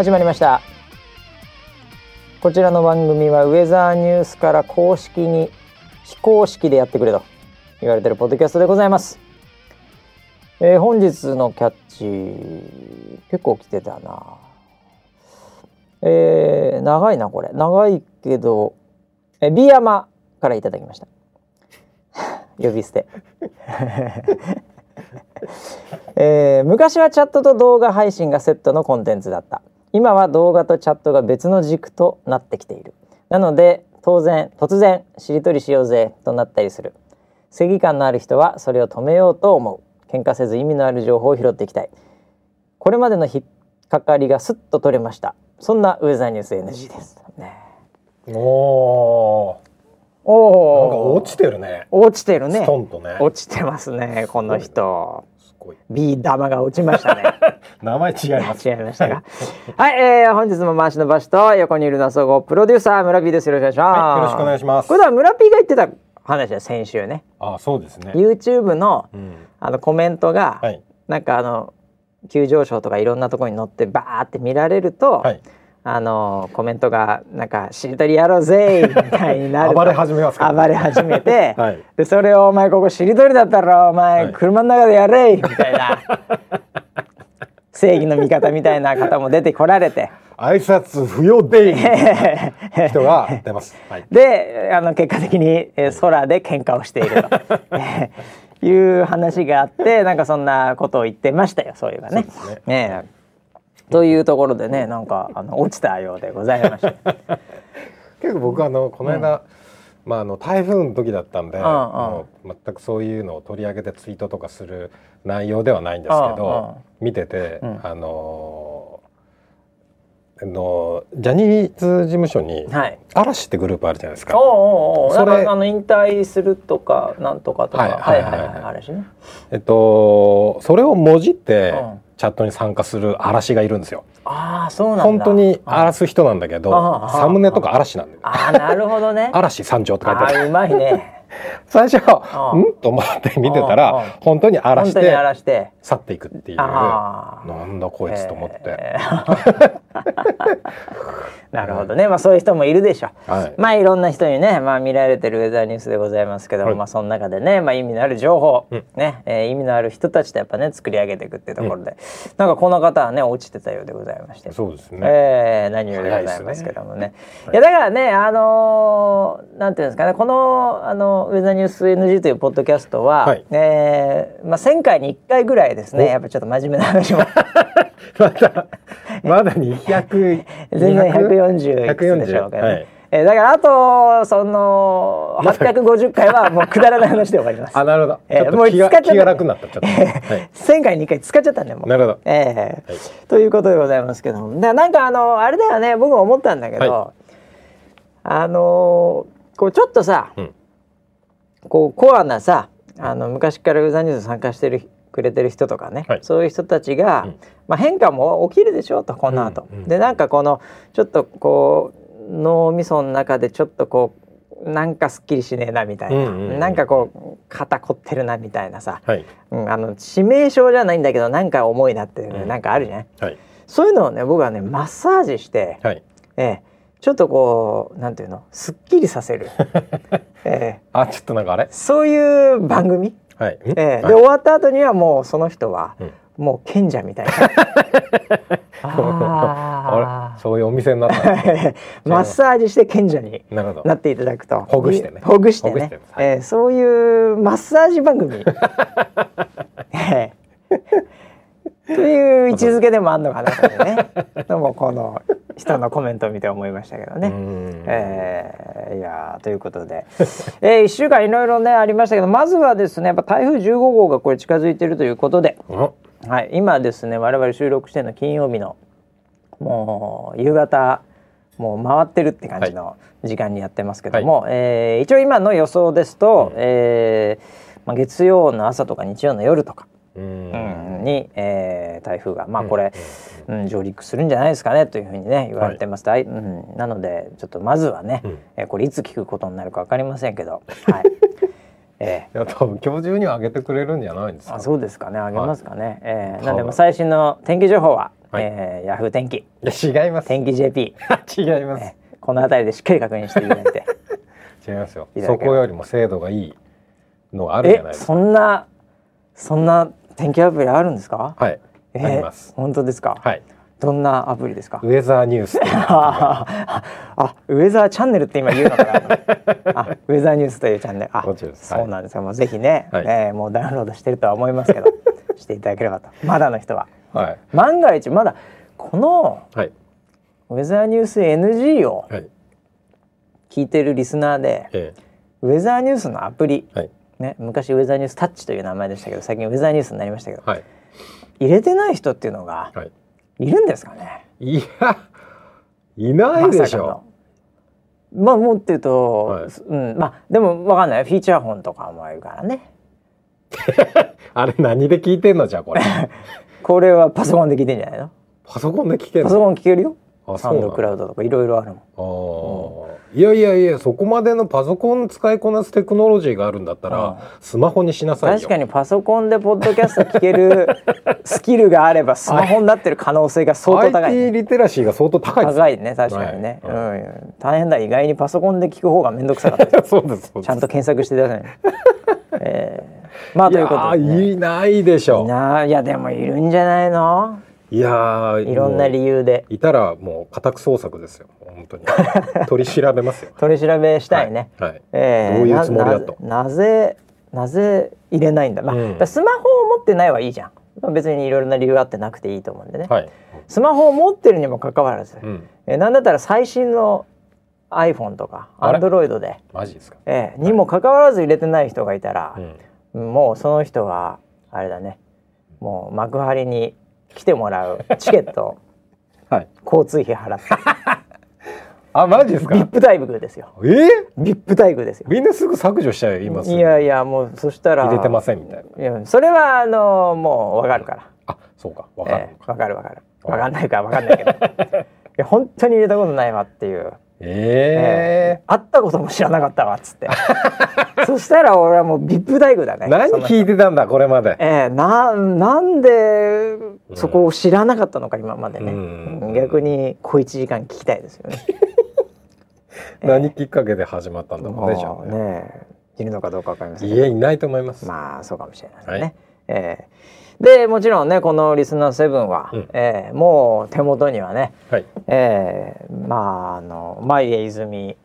始まりました。こちらの番組はウェザーニュースから公式に非公式でやってくれと言われてるポッドキャストでございます、えー、本日のキャッチ結構来てたな。えー、長いなこれ。長いけどえビーヤマからいただきました。呼び捨て。えー、昔はチャットと動画配信がセットのコンテンツだった。今は動画とチャットが別の軸となってきている。なので当然突然しりとりしようぜとなったりする。正義感のある人はそれを止めようと思う。喧嘩せず意味のある情報を拾っていきたい。これまでの引っかかりがすっと取れました。そんなウェザーニュース NG です、ね、おおおなんか落ちてるね。落ちてるね。ね。落ちてますねこの人ごい。ビー玉が落ちましたね。名前違います。違いましたが。はい、えー、本日も回しの場所と横にいるの総合プロデューサー村 P です。よろしくお願いします。はい、よろしくお願いします。これは村 P が言ってた話は先週ね。あ、そうですね。YouTube の、うん、あのコメントが、はい、なんかあの急上昇とかいろんなところに載ってバーって見られると。はいあのコメントがなんか「しりとりやろうぜ」みたいになる暴れ始めますか、暴れ始めて、はい、でそれを「お前ここしりとりだったらお前、車の中でやれ!」みたいな 正義の味方みたいな方も出てこられて。挨拶不要で人が出ます。はい、であの結果的に、えー、空で喧嘩をしているという話があってなんかそんなことを言ってましたよそういえばね。ねねというところでねなんかあの落ちたようでございました 結構僕あのこの間、うん、まあ、あの台風の時だったんで、うんうん、全くそういうのを取り上げてツイートとかする内容ではないんですけど、見てて、うん、あののジャニーズ事務所に嵐ってグループあるじゃないですか。おうおうそれあの引退するとかなんとかとか、はいはいはい、はね。えっとそれをもじって、うんチャットに参加する嵐がいるんですよ。ああそうなん本当に荒らす人なんだけど、サムネとか嵐なんだよ、ああなるほどね。嵐参上って書いてある。あうまいね。最初うん？と思って見てたら本当に荒らして去っていくっていう。なんだこいつと思って。なるほどね、まあそういう人もいるでしょ。う。はい、まあいろんな人にね、まあ見られてるウェザーニュースでございますけども、はい、まあその中でね、まあ意味のある情報、うん、ね、えー、意味のある人たちとやっぱね作り上げていくっていうところで、うん、なんかこの方はね落ちてたようでございまして、そうですね。えー、何よりでございますけどもね。ね。いやだからね、あのー、なんていうんですかね、このあのウェザーニュース NG というポッドキャストは、はい、えー、まあ1000回に1回ぐらいですね、やっぱちょっと真面目な話も。まだまだ200全然140でしょうかね、はい、えだからあとその850回はもうくだらない話で終わります。あなるほど。えー、もう使っちゃった、ね、気が楽になった。ちょっと。1000回に1回使っちゃったんでもなるほど。えー、はい、ということでございますけども、なんかあのあれだよね僕も思ったんだけど、はい、あのこうちょっとさ、うん、こうコアなさあの昔からウェザーニュース参加してるくれてる人とかね、はい、そういう人たちが、うん、まあ、変化も起きるでしょうとこの後、うんうん、でなんかこのちょっとこう脳みその中でちょっとこうなんかすっきりしねえなみたいな、うんうんうん、なんかこう肩凝ってるなみたいなさ、はい、うん、あの致命傷じゃないんだけどなんか重いなっていうね、うん、なんかあるじゃない、はい、そういうのをね僕はねマッサージして、はい、ええちょっとこうなんていうの？すっきりさせる、ええ、あちょっとなんかあれ？そういう番組？はい、えー、で、終わった後にはもうその人は、もう賢者みたいな。あそういうお店になった、ね、マッサージして賢者になっていただくと。ほぐしてね。ほぐしてね、はい、えー、そういうマッサージ番組、えー、という位置づけでもあるのかなとね。でもこの人のコメントを見て思いましたけどね。えー、いやということで、えー、1週間いろいろねありましたけどまずはですねやっぱ台風15号がこれ近づいているということで、はい、今ですね我々収録しての金曜日のもう夕方もう回ってるって感じの時間にやってますけども、はい、えー、一応今の予想ですと、うん、えー、まあ、月曜の朝とか日曜の夜とか。うん、に、えー、台風がまあこれ、うん、上陸するんじゃないですかねというふうにね言われてます、はい、うん、なのでちょっとまずはね、うん、えー、これいつ聞くことになるか分かりませんけど、はい。えー、いや多分今日中には上げてくれるんじゃないんですか。あそうですかね上げますかね、はい、えー、なんでも最新の天気情報ははい。えーヤフー天気。いや違います。天気 JP、違います。えーこの辺りでしっかり確認していただいて。違いますよ。そこよりも精度がいいのがあるじゃえないですか。そんなそんな天気アプリあるんですか、はい、えーあります。本当ですか、はい。どんなアプリですか？ウェザーニュース ああウェザーチャンネルって今言うのかな？あウェザーニュースというチャンネル。あそうなんですか、もうぜひね、はい。えーもうダウンロードしてるとは思いますけど していただければと。まだの人は。はい。万が一まだこのはい。ウェザーニュース NG をはい。聞いてるリスナーでえウェザーニュースのアプリ、えはいね、昔ウェザーニュースタッチという名前でしたけど最近ウェザーニュースになりましたけどはい。入れてない人っていうのがはい。いるんですかね？いやいないでしょ。まあもっと言うと、はい。うん。まあでもわかんない。フィーチャーフォンとかもあるからね。あれ何で聞いてんのじゃあこれ。これはパソコンで聞いてんじゃないの？パソコンで聞けんパソのコン聞けるよ。あサウンドクラウドとかいろいろあるもん。いやいやいやそこまでのパソコン使いこなすテクノロジーがあるんだったら、スマホにしなさいよ。確かにパソコンでポッドキャスト聞ける スキルがあればスマホになってる可能性が相当高い、IT リテラシーが相当高い高いね確かにね、はい。うん、大変だ。意外にパソコンで聞く方が面倒くさかった。そうですちゃんと検索してくださいね、えー、まあということで、ね、いないでしょいないやでもいるんじゃないの？いやーいろんな理由で。いたらもう家宅捜索ですよ本当に。取り調べますよ。取り調べしたいね、はい、はい。えーどういうつもりだと。ななぜなぜ入れないんだ、まあうんスマホを持ってないはいいじゃん。まあ別にいろいろな理由があってなくていいと思うんでね、はい。スマホを持ってるにもかかわらず、うん。えーなんだったら最新の iPhone とか Android で、マジですか、えーにもかかわらず入れてない人がいたらう、ん。もうその人はあれだね。もう幕張に来てもらう。チケット。はい。交通費払って。あマジですか？VIP 待遇ですよ。え？ー、VIP 待遇ですよ。みんなすぐ削除しちゃいますいやいやもうそしたら。入れてませんみたいな。いやそれはあのもうわかるから。あそうか。わかるええわかるわかる。わかんないかわかんないけど。いや本当に入れたことないわっていう、ええ会ったことも知らなかったわっつって。そしたら俺はもう VIP 待遇だね。何聞いてたんだこれまで。ええななんでそこを知らなかったのか今までね、うん。逆に小一時間聞きたいですよね。何きっかけで始まったんだろうねじゃもうあね。ねいるのかどうかわかりませんいやいないと思います、まあそうかもしれないですね。はい。えーでもちろんねこのリスナー7は、うん。えーもう手元にはね、はい。えーまああの前江泉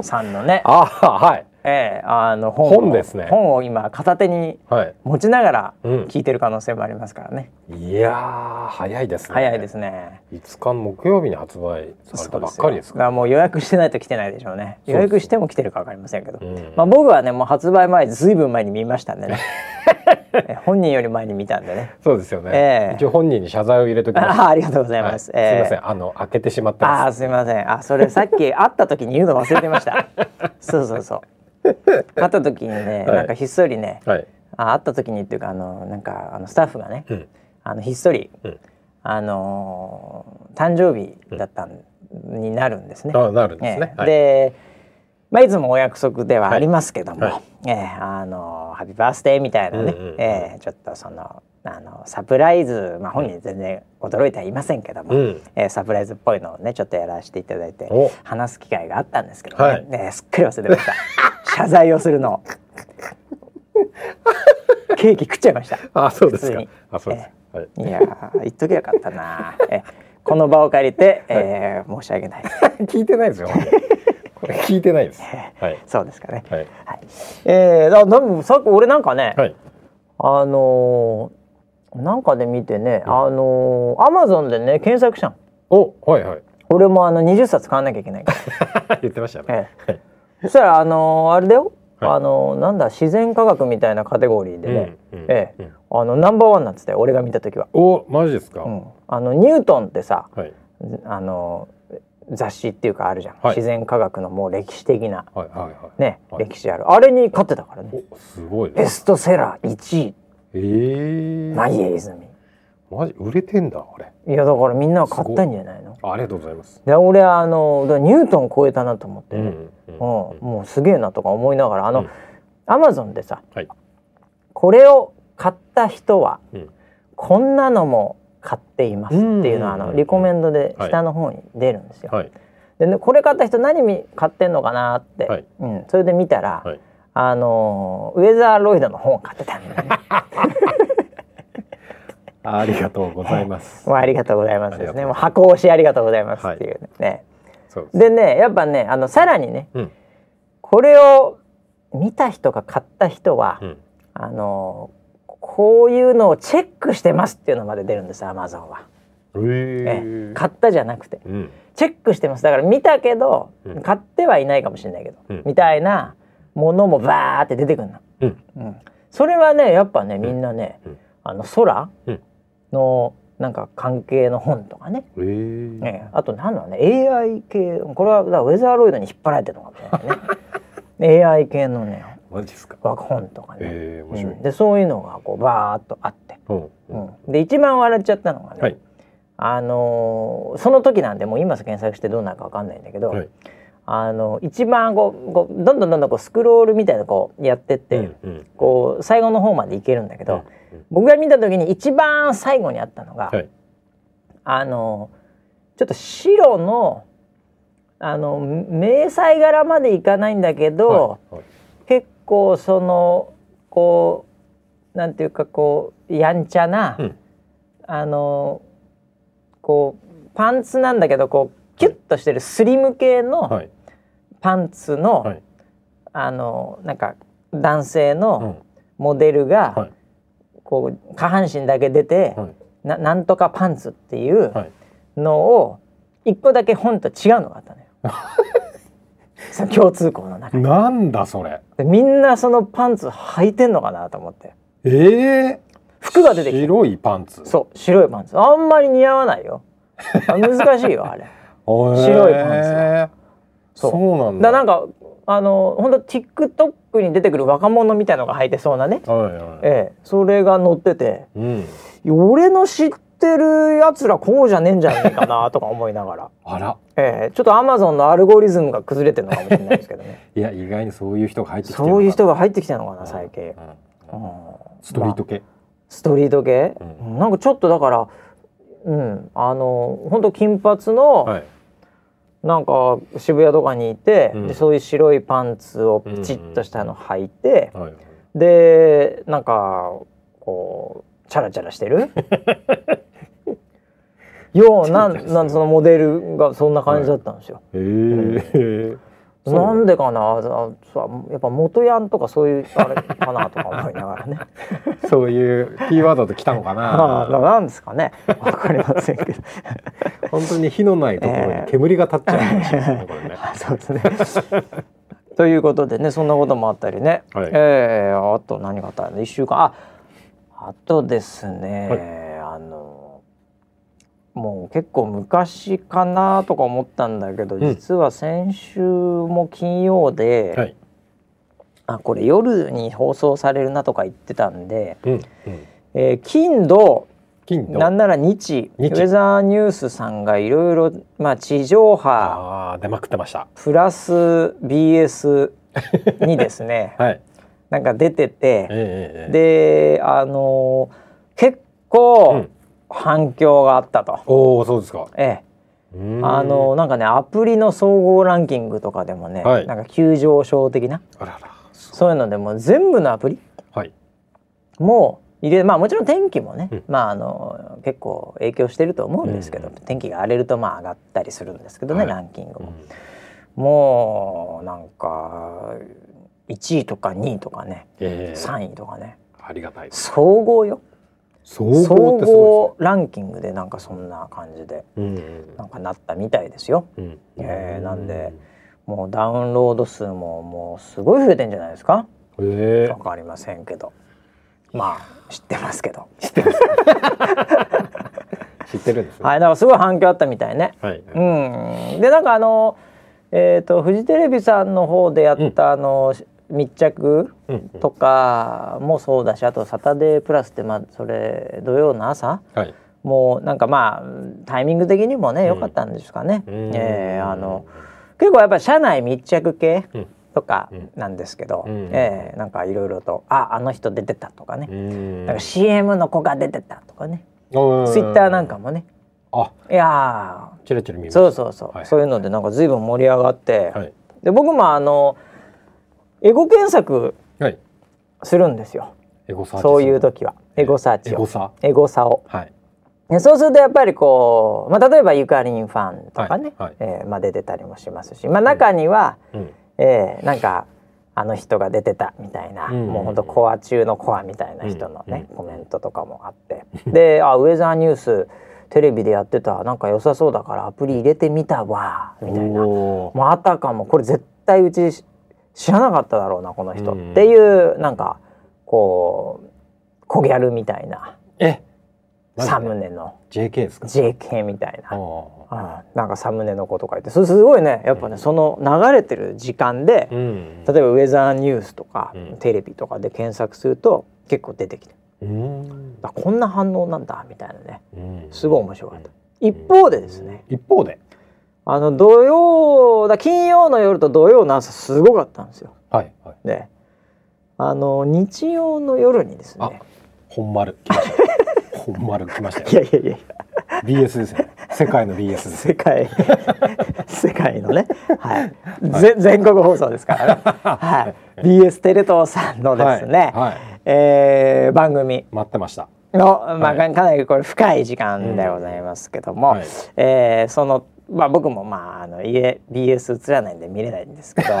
さんのね、あはいえーあの本を本ですね。本を今片手にはい。持ちながらうん。聞いてる可能性もありますからね、いやー早いですね。早いですね。5日の木曜日に発売されたばっかりですかもう予約してないと来てないでしょうね。予約しても来てるか分かりませんけど、うん。まあ、僕はねもう発売前ずいぶん前に見ましたんでね。え本人より前に見たんでね。そうですよね、ええ。一応本人に謝罪を入れときましたああありがとうございます、はい。すいませえん。あの開けてしまってああますすみません。あそれさっき会った時に言うの忘れてました。そうそうそう 会った時にね、はい。なんかひっそりねはい。あ会った時にっていうかあのなんかあのスタッフがね、うん。あのひっそり、うん。あのー誕生日だったん、になるんですね。あなるんですね、ええ。はい。で、まあ、いつもお約束ではありますけども、はい。はい。ええあのハッピーバースデーみたいなね、うんうんうん。ええちょっとそのあのサプライズ、まあ、本人全然驚いてはいませんけども、うん。ええサプライズっぽいのをねちょっとやらせていただいてお。話す機会があったんですけどね、はい。ええすっかり忘れてました。謝罪をするの。を ケーキ食っちゃいました。あそうですか。あそうです、はい。いやー言っときゃよかったな。えこの場を借りて、えー申し訳ない。聞いてないですよこれ聞いてないです。はい。そうですかね。はい。はい。えー、だでもさっき俺なんかね、はい。あのーなんかで見てね、あのアマゾンでね検索したの。おはいはい。俺もあの20冊買わなきゃいけないから。言ってましたね、はい。そしたらあのーあれだよ。はい。あのーなんだ自然科学みたいなカテゴリーでね、うんうんええ。うんあのナンバーワンなんつって俺が見た時は。おマジですか、うん、あのニュートンってさ、はい。あの雑誌っていうかあるじゃん、はい。自然科学のもう歴史的な。はいはいはい。ね、はい。歴史ある。あれに勝ってたからね。おすごいベストセラー1位えー、マイエイズミマジ売れてんだあれ。いやだからみんな買ったんじゃないの？あありがとうございます。で俺あのニュートン超えたなと思って。ね、うんうん。もうすげえなとか思いながらあの、うん。アマゾンでさはい。これを買った人はうん。こんなのも買っていますっていうのはあのリコメンドで下の方に出るんですよ。はい。でねこれ買った人何み買ってんのかなって、はい。うん、それで見たら、はいあのウェザーロイドの本を買ってたんだよね。ありがとうございます。もうありがとうございますですね。もう箱押しありがとうございますっていうね。そうでねやっぱねあのさらにねうん。これを見た人が買った人は、うん。あのこういうのをチェックしてますっていうのまで出るんですアマゾンは、ええーえ。買ったじゃなくて。うん。チェックしてます。だから見たけど、うん。買ってはいないかもしれないけど、うん。みたいなものもバーって出てくるの、うん。うん、それはねやっぱねみんなね、うん。あの空うん。のなんか関係の本とかね、えー。ええ。あと何だろうね AI 系これはだウェザーロイドに引っ張られてるのかもしれないね AI 系のねマジですか。本とかね、えー面白い。うん。でそういうのがこうバーっとあって、う。ん。で一番笑っちゃったのがね、はい。あのーその時なんでもう今検索してどうなるかわかんないんだけど、はいあの一番こうこうどんどんどんどんこうスクロールみたいなこうやってって、うんうん。こう最後の方までいけるんだけど、うん僕が見た時に一番最後にあったのが、はい。あのちょっと白のあの迷彩柄までいかないんだけど、はいはい。結構そのこうなんていうかこうやんちゃな、うん。あのこうパンツなんだけどこうキュッとしてるスリム系のはいパンツの、はい。あのなんか男性うのん。モデルが、はい。こう下半身だけ出て、はい。ななんとかパンツっていうはい。のを一個だけ本と違うのがあったのよ。その共通項の中になんだそれ。でみんなそのパンツ履いてんのかなと思って。ええ服が出てきて。白いパンツ。そう白いパンツ。あんまり似合わないよ。あ難しいよあれ。白白いパンツがそそううなんだ。だなんかあの本当 TikTok に出てくる若者みたいのが履いてそうなね、はいはい。ええ、それが載ってて。うん。俺の知ってるやつらこうじゃねえんじゃねえかなとか思いながら、あら。ええ、ちょっとアマゾンのアルゴリズムが崩れてるのかもしれないですけどね。いや意外にそういう人が入ってきてるのか。そういう人が入ってきてるのかな最近、うん。うん。ストリート系。ストリート系、うなんかちょっとだからうん。あの本当金髪の、はいなんか渋谷とかにいて、うん。でそういう白いパンツをピチッとしたの履いて、はいでなんかこうチャラチャラしてる？ようななんそのモデルがそんな感じだったんですよ。へえなんでかな？あさやっぱ元ヤンとかそういうあれかなとか思いながらね。そういうキーワードで来たのか ああななんですかね。わかりませんけど。本当に火のないところに煙が立っちゃうねこれね。そうですね。ということでねそんなこともあったりね、はい。えーあと何があった？の1週間。ああとですね、あのもう結構昔かなとか思ったんだけど、ん。実は先週も金曜で、はい。あこれ夜に放送されるなとか言ってたんで、うんうん。えー金土なんなら日日。ウェザーニュースさんがいろいろまあ地上波出まくってました。プラス BS にですねはい。なんか出ててええええであのー結う構ん反響があったと。おおそうですか。ええ。あのーなんかねアプリの総合ランキングとかでもね、はい。なんか急上昇的なあららそう。いうのでも全部のアプリはい。も入れまあもちろん天気もね、うん。まああの結構影響してると思うんですけど、うん。天気が荒れるとまあ上がったりするんですけどね、はい。ランキングも。うん。もうなんか1位とか2位とかね、ええ。3位とかね。ありがたい総合よ総総合ランキングでなんかそんな感じでなんかなったみたいですよ。うん。うんえーなんでもうダウンロード数ももうすごい増えてんじゃないですか？ええわかりませんけど。まあ知ってますけど。知ってます。知ってるんですね。はいだからすごい反響あったみたいね。はいうん、でなんかあのえっ、とフジテレビさんの方でやった、あの密着うんとかもそうだしあと「サタデープラス」ってまあそれ土曜の朝はい。もうなんかまあタイミング的にもね良かったんですかね。うん。えーあの結構やっぱり社内密着系うん。とかうんなんですけど、うん。えーなんかいろいろと「ああの人出てた」とかね、うん。なんか CM の子が出てたとかね。ツイッターなんかもね。あ。いやチラチラ見まそうそうそう、はい。そういうのでなんか随分盛り上がって、はい。で僕もあのエゴ検索はい。するんですよ。エゴサーチそういう時は。エゴサーチを。エゴサ？エゴサを。はい。でそうするとやっぱりこう、まあ、例えばゆかりんファンとかね、はい。はい。えーまあ、出てたりもしますし、まあ、中には、うん。えーなんかあの人が出てたみたいな、うん。もうほんとコア中のコアみたいな人のね、うん。コメントとかもあって。であウェザーニューステレビでやってたなんか良さそうだからアプリ入れてみたわみたいな。もうあたかもこれ絶対うち知らなかっただろうなこの人、うん。っていうなんかこう小ギャルみたいな。え？サムネの。JK ですか？JK みたいな。あうん。なんかサムネの子とか言って。それすごいね。やっぱね、その流れてる時間で、ーうん。例えばウェザーニュースとか、うん。テレビとかで検索すると結構出てきて。うん。あこんな反応なんだみたいなね。うん。すごい面白かった。一方でですね。一方で？あの土曜だ金曜の夜と土曜の朝すごかったんですよ。はいはい。であの日曜の夜にですあね本丸。来ました本丸来ましたよ。いやいやいや。BS ですよね。世界の BS です。世界。世界のね、はい、ぜ全国放送ですからね、はい、BS テレ東さんのですね、はい。はいえー番組。待ってました。の、まあはい。かなりこれ深い時間でございますけども、はい。えーそのまあ僕もまああの家 BS 映らないんで見れないんですけど。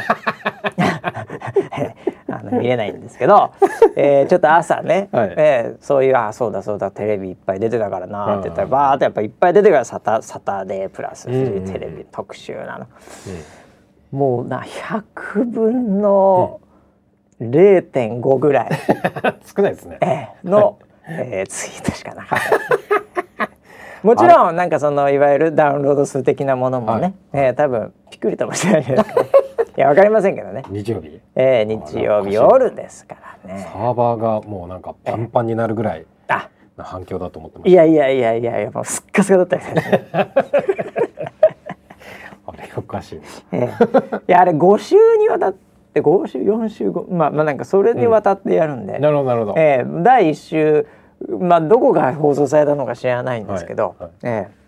あの見れないんですけど、えーちょっと朝ね、はい。えーそういうあそうだそうだテレビいっぱい出てたからなって言ったらうんバーってやっぱいっぱい出てからサタサタデープラスフジうんうん。うんテレビ特集なの、もうな100分の0.5ぐらい、少ないですね。えーの、えーツイートしかなかった。もちろんなんかそのいわゆるダウンロード数的なものもね、えー多分ピクリともしてないんじゃないですかねいやわかりませんけどね、日曜日。えー日曜日夜ですからね。サーバーがもうなんかパンパンになるぐらいあ。な反響だと思ってましいやいやいやいやいやもうすっかすかだったですね、た あれおかしいえー。いやあれ5週にわたって5週4週5まあまあなんかそれにわたってやるんで、なるほどなるほど。えー第1週まあどこが放送されたのか知らないんですけど、はいはい。えー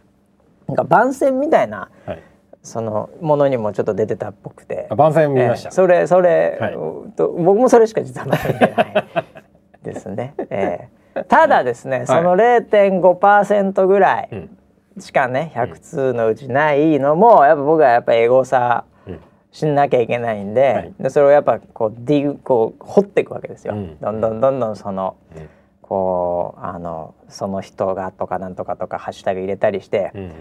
なんか番宣みたいなはい。そのものにもちょっと出てたっぽくて。あ番宣見ました。えーそれそれ、はい。と僕もそれしか実はまだ見てないですね、えーただですね、その0.5%ぐらいうん。しかね100通のうちないのもやっぱ僕はやっぱエゴサうん。しなきゃいけないんで,、はい。でそれをやっぱこうディグこう掘っていくわけですよ、うん。どんどんどんどんそのうんこうあのその人がとかなんとかとかハッシュタグ入れたりして、うん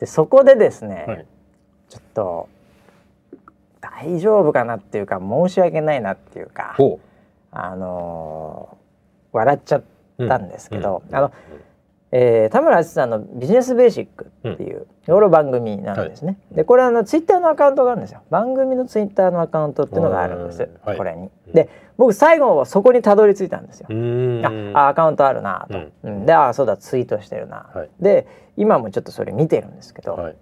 でそこでですね、はい。ちょっと大丈夫かなっていうか申し訳ないなっていうかほあのー笑っちゃったんですけど、うん。あの、えー田村淳さんの「ビジネスベーシック」っていう、これ番組なんですね。でこれあのツイッターのアカウントがあるんですよ。番組のツイッターのアカウントっていうのがあるんです、これに。で僕最後はそこにたどり着いたんですよ。ああアカウントあるなと、うん。うん。であそうだツイートしてるな、はい。で今もちょっとそれ見てるんですけど、はい。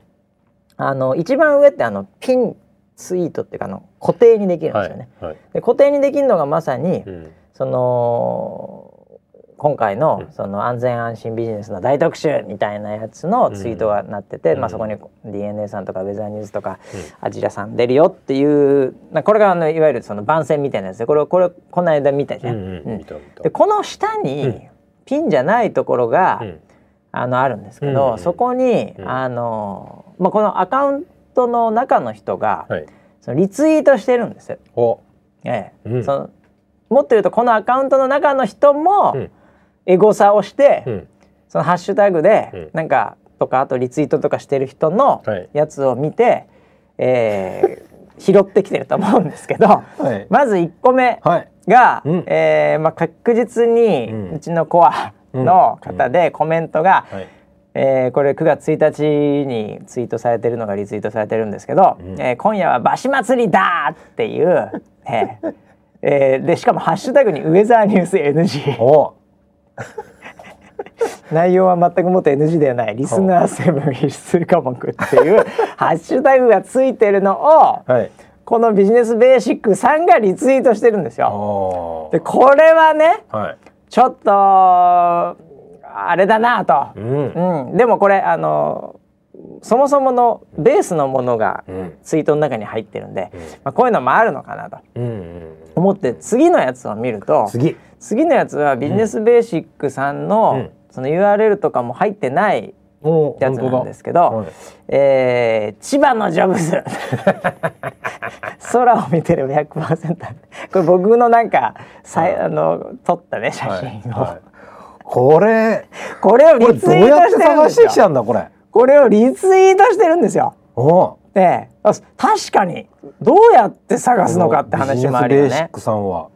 あの一番上ってあのピンツイートっていうかあの固定にできるんですよね。はい。で固定にできるのがまさに、うん。その今回のうん。その安全安心ビジネスの大特集みたいなやつのツイートがなってて、うん。まあ、そこに DNA さんとかウェザーニュースとか、アジラさん出るよっていうなこれがあのいわゆるその番宣みたいなやつでこれこれこの間見たじゃん。でこの下に、うん。ピンじゃないところが、うん。あのあるんですけど、そこに、うん。あの、まあ、このアカウントの中の人が、はい。そのリツイートしてるんです。お。ええ。うん。そのもっと言うとこのアカウントの中の人も、うんエゴサをして、うん。そのハッシュタグで、うん。なんかとかあとリツイートとかしてる人のはい。やつを見て、えー 拾ってきてると思うんですけど、はい。まず1個目はい。が、うん。えーまあ、確実にうん。うちのコアの方でコメントが、はい。えーこれ9月1日にツイートされてるのがリツイートされてるんですけど「うん。えー今夜は馬車祭りだ!」っていう、えーえーでしかもハッシュタグに「ウェザーニュース NG お」内容は全くもって NG ではない。リスナーセブン必須科目っていうハッシュタグがついてるのをはい。このビジネスベーシックさんがリツイートしてるんですよ。おでこれはねはい。ちょっとああれだなと、うん。うん、でもこれあのそもそものベースのものがうん。ツイートの中に入ってるんで、まあ、こういうのもあるのかなと。うんうん思って次のやつを見ると次。次のやつはビジネスベーシックさんの、うん。その URL とかも入ってないおやつなんですけど、はいえー千葉のジョブズ。空を見てる100%これ僕のなんかさいあの撮ったね写真を、はい。これこれをこれリツイートしてるんでこれをリツイートしてるんですよ。おであ確かにどうやって探すのかって話もあるよね。ビジネスベーシックさんは。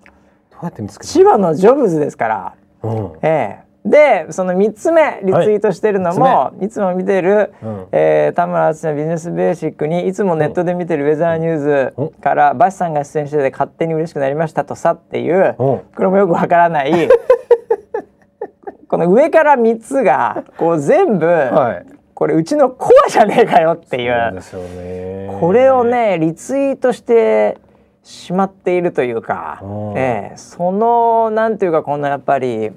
どうやって見つけた千葉のジョブズですから。うん。ええ。でその3つ目リツイートしてるのも、はい。い、つも見てる、うん。えー田村淳のビジネスベーシックにいつもネットで見てるウェザーニューズからバシさんが出演してて勝手に嬉しくなりましたとさっていううん。これもよくわからない この上から3つがこう全部、はいこれうちのコアじゃねえかよっていう。そうですよね。これをねリツイートしてしまっているというかう、んええそのなんていうかこのやっぱり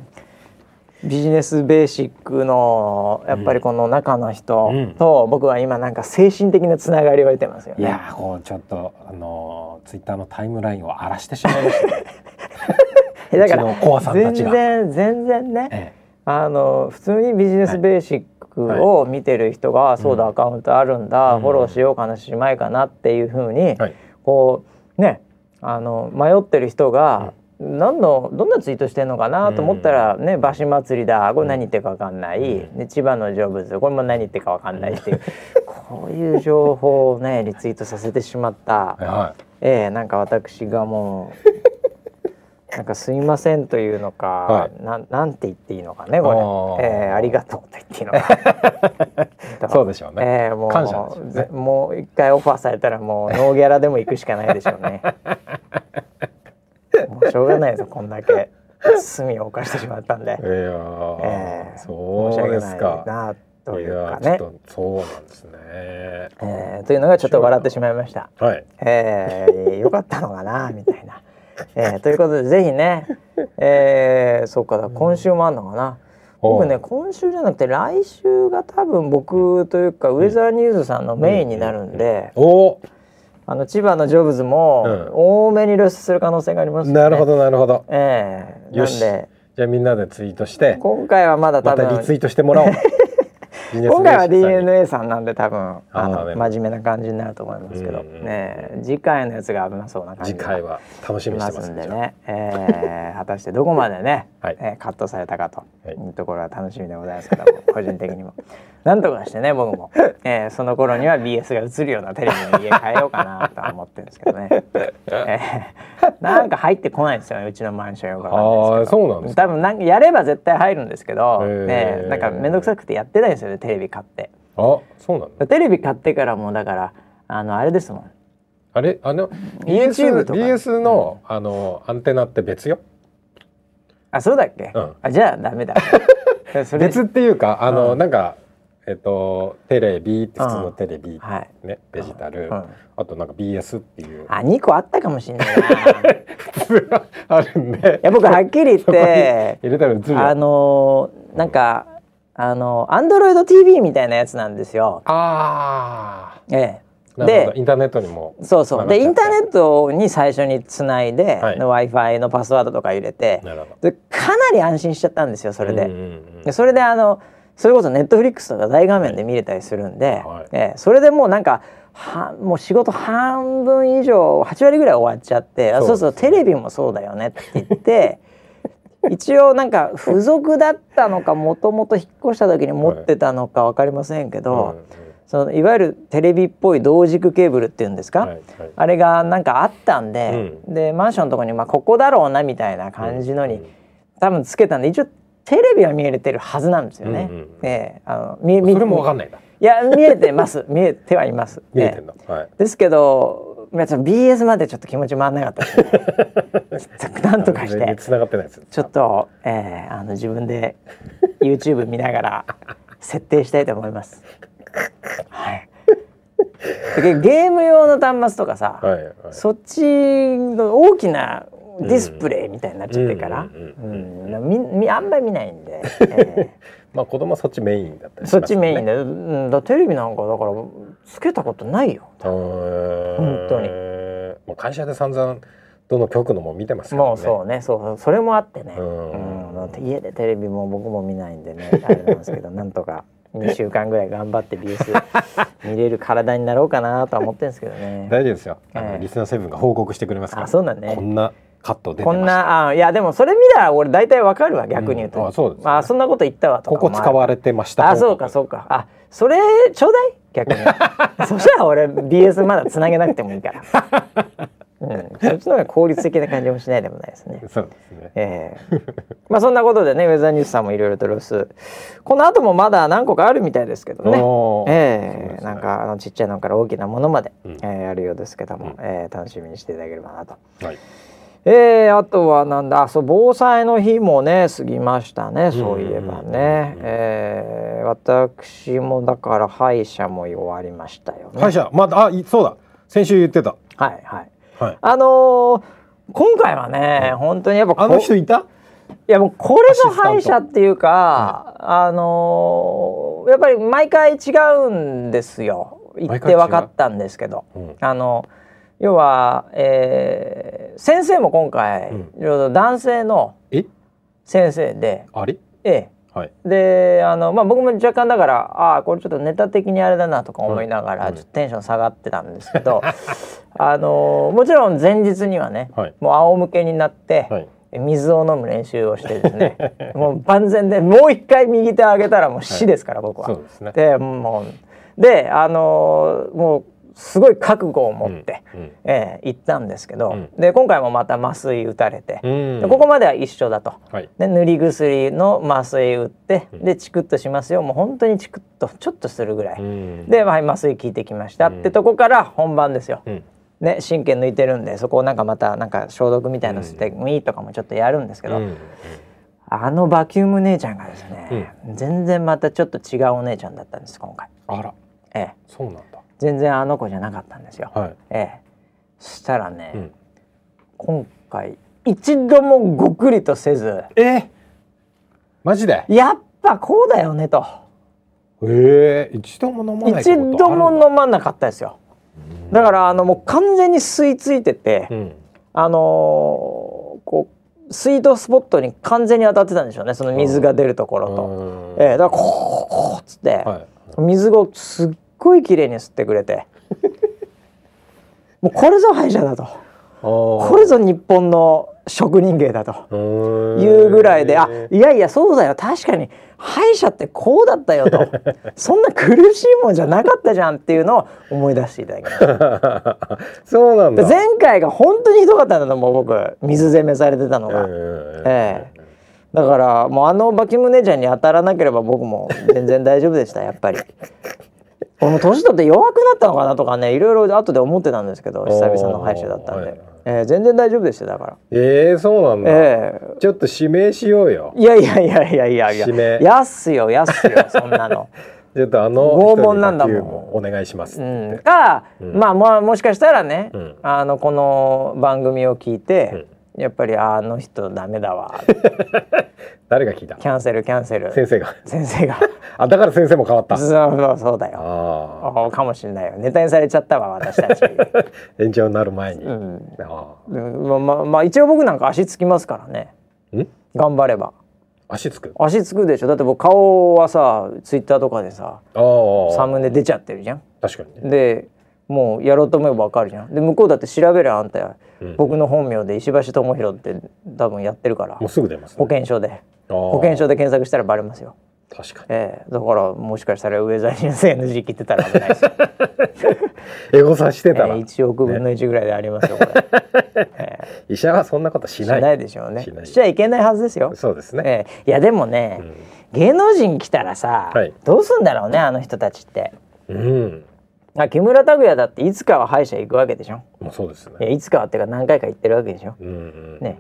ビジネスベーシックのやっぱりこの中の人うん。と僕は今なんか精神的なつながりを得てますよね。いやーこうちょっとあのツイッターのタイムラインを荒らしてしまいましたね。えだから全然全然ね、えあの普通にビジネスベーシックを見てる人が、そうだアカウントあるんだ、うん。フォローしようかなしまいかなっていうふうに、えはい。こうねあの迷ってる人が、何のどんなツイートしてんのかなと思ったらね馬車祭りだこれ何言ってるか分かんない、で千葉のジョブズこれも何言ってるか分かんないっていう。こういう情報をねリツイートさせてしまった、はええなんか私がもうなんかすいませんというのか、はなんなんて言っていいのかねこれ、ええありがとうと言っていいのか。い そうでしょうね、ええもう感謝ですよね。ぜもう一回オファーされたらもうノーギャラでも行くしかないでしょうね。もうしょうがないですよこんだけ罪を犯してしまったんで、いやー、ええそうですか。なというかね。そうなんですね。ええというのがちょっと笑ってしまいました。はい。えー、よかったのかなみたいな。えー、ということでぜひね、えー、そうかだ今週もあんのかな。僕ね今週じゃなくて来週が多分僕というかウェザーニューズさんのメインになるんで、おあの千葉のジョブズもうん。多めに露出する可能性があります、ね。なるほ。どなるほど。えー、なよし。んでじゃあみんなでツイートして今回はまだ多分。またリツイートしてもらおう 今回は DNA さんなんで多分あの真面目な感じになると思いますけど、ね次回のやつが危なそうな感じが次回は楽しみにしてますんでね、えー、果たしてどこまでね、はい。えーカットされたかと。はい。いうところは楽しみでございますけども 個人的にも。なんとかしてね僕も、えー、その頃には BS が映るようなテレビの家変えようかなとは思ってるんですけどね、えー、なんか入ってこないんですよねうちのマンションよくわかんないですけど。そうなんですか。多分なんかやれば絶対入るんですけど、ね、なんか面倒くさくてやってないんですよねテレビ買って。あそうなの？テレビ買ってからもうだからあのあれですもん。あれ？あの YouTube とか。BS のあのアンテナって別よ？あそうだっけ、うん。あじゃあダメだ。別っていうかあの、うん。なんかえっとテレビって普通のテレビ、はい。ねデジタル、うん。あとなんか BS っていう。あ2個あったかもしれないな。普通はあるんでいや僕はっきり言って入れたら映るよあのーなんかあのアンドロイド TV みたいなやつなんですよ。あえあえ、でなるほど。インターネットにもそうそう。でインターネッットに最初につないで、はい。w i f i のパスワードとか入れてなるほでかなり安心しちゃったんですよそれで。うんうんうん。でそれであのそれこそネットフリックスとか大画面で見れたりするんで、はい。ええ。それでもうなんかはもう仕事半分以上8割ぐらい終わっちゃってあそうそうテレビもそうだよねって言って 一応なんか付属だったのかもともと引っ越した時に持ってたのか分かりませんけど、うんうんそのいわゆるテレビっぽい同軸ケーブルっていうんですか、はいはい。あれがなんかあったんで、でマンションのとこにまあここだろうなみたいな感じのに、うん。多分つけたんで一応テレビは見えてるはずなんですよね。うんうんうん。ええあの見見それもわかんないんだいや見えてます。見えてはいます。見えてんえの、はい。えですけど皆さん BS までちょっと気持ち回んなかったですね。なんとかして。繋がってないですちょっと、ええあの自分で YouTube 見ながら設定したいと思います。はい。でゲーム用の端末とかさ、はいはい。そっちの大きなディスプレイみたいになっちゃってから、あんまり見ないんで、えまあ子供はそっちメインだったーそっりしますよね。ちメインで、うん、だテレビなんかだからつけたことないよ。本本当に。もう会社で散々どの局のも見てますからね。もうそうね。そうそれもあってね、ううん。んだって家でテレビも僕も見ないんでねあれなんですけど なんとか2週間ぐらい頑張ってビュース見れる体になろうかなとは思ってるんですけどね。大丈夫ですよ、あええ。のリスナーセブンが報告してくれますから。あそうだね。こんなカット出てこんなあいやでもそれ見たら俺大体わかるわ逆に言うと、うん。あそうですね。あそんなこと言ったわとかここ使われてました。あそうかそうか。あそれちょうだい？逆に。そしたら俺 BS まだつなげなくてもいいから、うん、そっちの方が効率的な感じもしないでもないですね。そうですね。ええ。まあそんなことでねウェザーニュースさんもいろいろとロスこの後もまだ何個かあるみたいですけどね。ええ。そうですね。なんかあのちっちゃいのから大きなものまで、うん。ええあるようですけども、うん。ええ楽しみにしていただければなと。はいえー、あとはなんだ？あそう防災の日もね過ぎましたねそういえばね、えー私もだから歯医者も終わりましたよね。歯医者？まだあいそうだ。先週言ってた。はいはい。はい。あのー今回はね、本当にやっぱこあの人いた？いやもうこれぞ歯医者っていうか、あのーやっぱり毎回違うんですよ。行って分かったんですけど、うん。あの要は、えー先生も今回、うん。いろいろ男性のえ？先生で、あれ？えはい。えであの、まあ、僕も若干だからああこれちょっとネタ的にあれだなとか思いながら、うん。ちょっとテンション下がってたんですけど あのもちろん前日にはね、はい。もう仰向けになって、はい。水を飲む練習をしてですね もう万全でもう一回右手を上げたらもう死ですから、僕は。そうですね。でもうであのもうすごい覚悟を持って、うんうん。ええ行ったんですけど、うん。で今回もまた麻酔打たれて、うん。でここまでは一緒だと。はい。で塗り薬の麻酔打って、うん。でチクッとしますよ。もう本当にチクッとちょっとするぐらい、うん。で、はい、麻酔効いてきました、うん。ってとこから本番ですよ。うん。ね、神経抜いてるんでそこをなんかまたなんか消毒みたいのしてもいいとかもちょっとやるんですけど、うん。あのバキューム姉ちゃんがですね、全然またちょっと違うお姉ちゃんだったんです今回、あら。ええ、そうなんだ全然あの子じゃなかったんですよ、はい。ええ、そしたらね、うん。今回一度もごくりとせずえ？マジで？やっぱこうだよねと。ええ一度も飲まない一度も飲まなかったですよ。だからあのもう完全に吸い付いてて、うん。あのーこうスイートスポットに完全に当たってたんでしょうね。その水が出るところと、うん。ええだからこうこうっつって、はい。水をすっごい綺麗に吸ってくれて。もうこれぞ歯医者だと。ここれぞ日本の職人芸だと。れいうぐらいで、あいやいやそうだよ。確かに歯医者ってこうだったよと。そんな苦しいもんじゃなかったじゃんっていうのを思い出していただきました。そうなんだ。前回が本当にひどかったんだと思う僕。水攻めされてたのが、ええ。だからもうあのバキム姉ちゃんに当たらなければ僕も全然大丈夫でしたやっぱり俺も年取って弱くなったのかなとかねいろいろ後で思ってたんですけど久々の歯医者だったんで、はい。ええ全然大丈夫でしただから。ええそうなんだ、ええちょっと指名しようよ。いやいやいやいやいやいや。指名。やっすよやっすよ そんなの。ちょっとあの拷問なんだもん。お願いしますうって、ん、か、うん。まあももしかしたらね、うん。あのこの番組を聞いて、やっぱりあの人ダメだわ。誰が聞いた？キャンセルキャンセル。先生が。先生が。あだから先生も変わった。そうそうそうだよ。ああかもしれないよ。ネタにされちゃったわ私たち、あ延長になる前に、うん。あうんまあまあまあ一応僕なんか足つきますからね。あん？頑張れば。足つく？足つくでしょ。だって僕顔はさツイッターとかでさああサムネ出ちゃってるじゃん。確かにね。でもうやろうと思えばわかるじゃん。で向こうだって調べりゃあんた、うん僕の本名で石橋智弘って多分やってるから。もうすぐ出ます、保険証で。保保険証で検索したらバレますよ。確かええ。だからもしかしたらウェザーニュース NG 切ってたら危ないです エゴさしてたら、ええ1億分の1ぐらいでありますよこれ、え 医者はそんなことしない。ないでしょうね。しちゃいけないはずですよ、そうですね、ええ。いやでもね、芸能人来たらさ、はい。どうすんだろうねあの人たちって。うんあ木村拓哉だっていつかは歯医者行くわけでしょ？もうそうですね。いやいつかはっていうか何回か行ってるわけでしょ？うんうんね。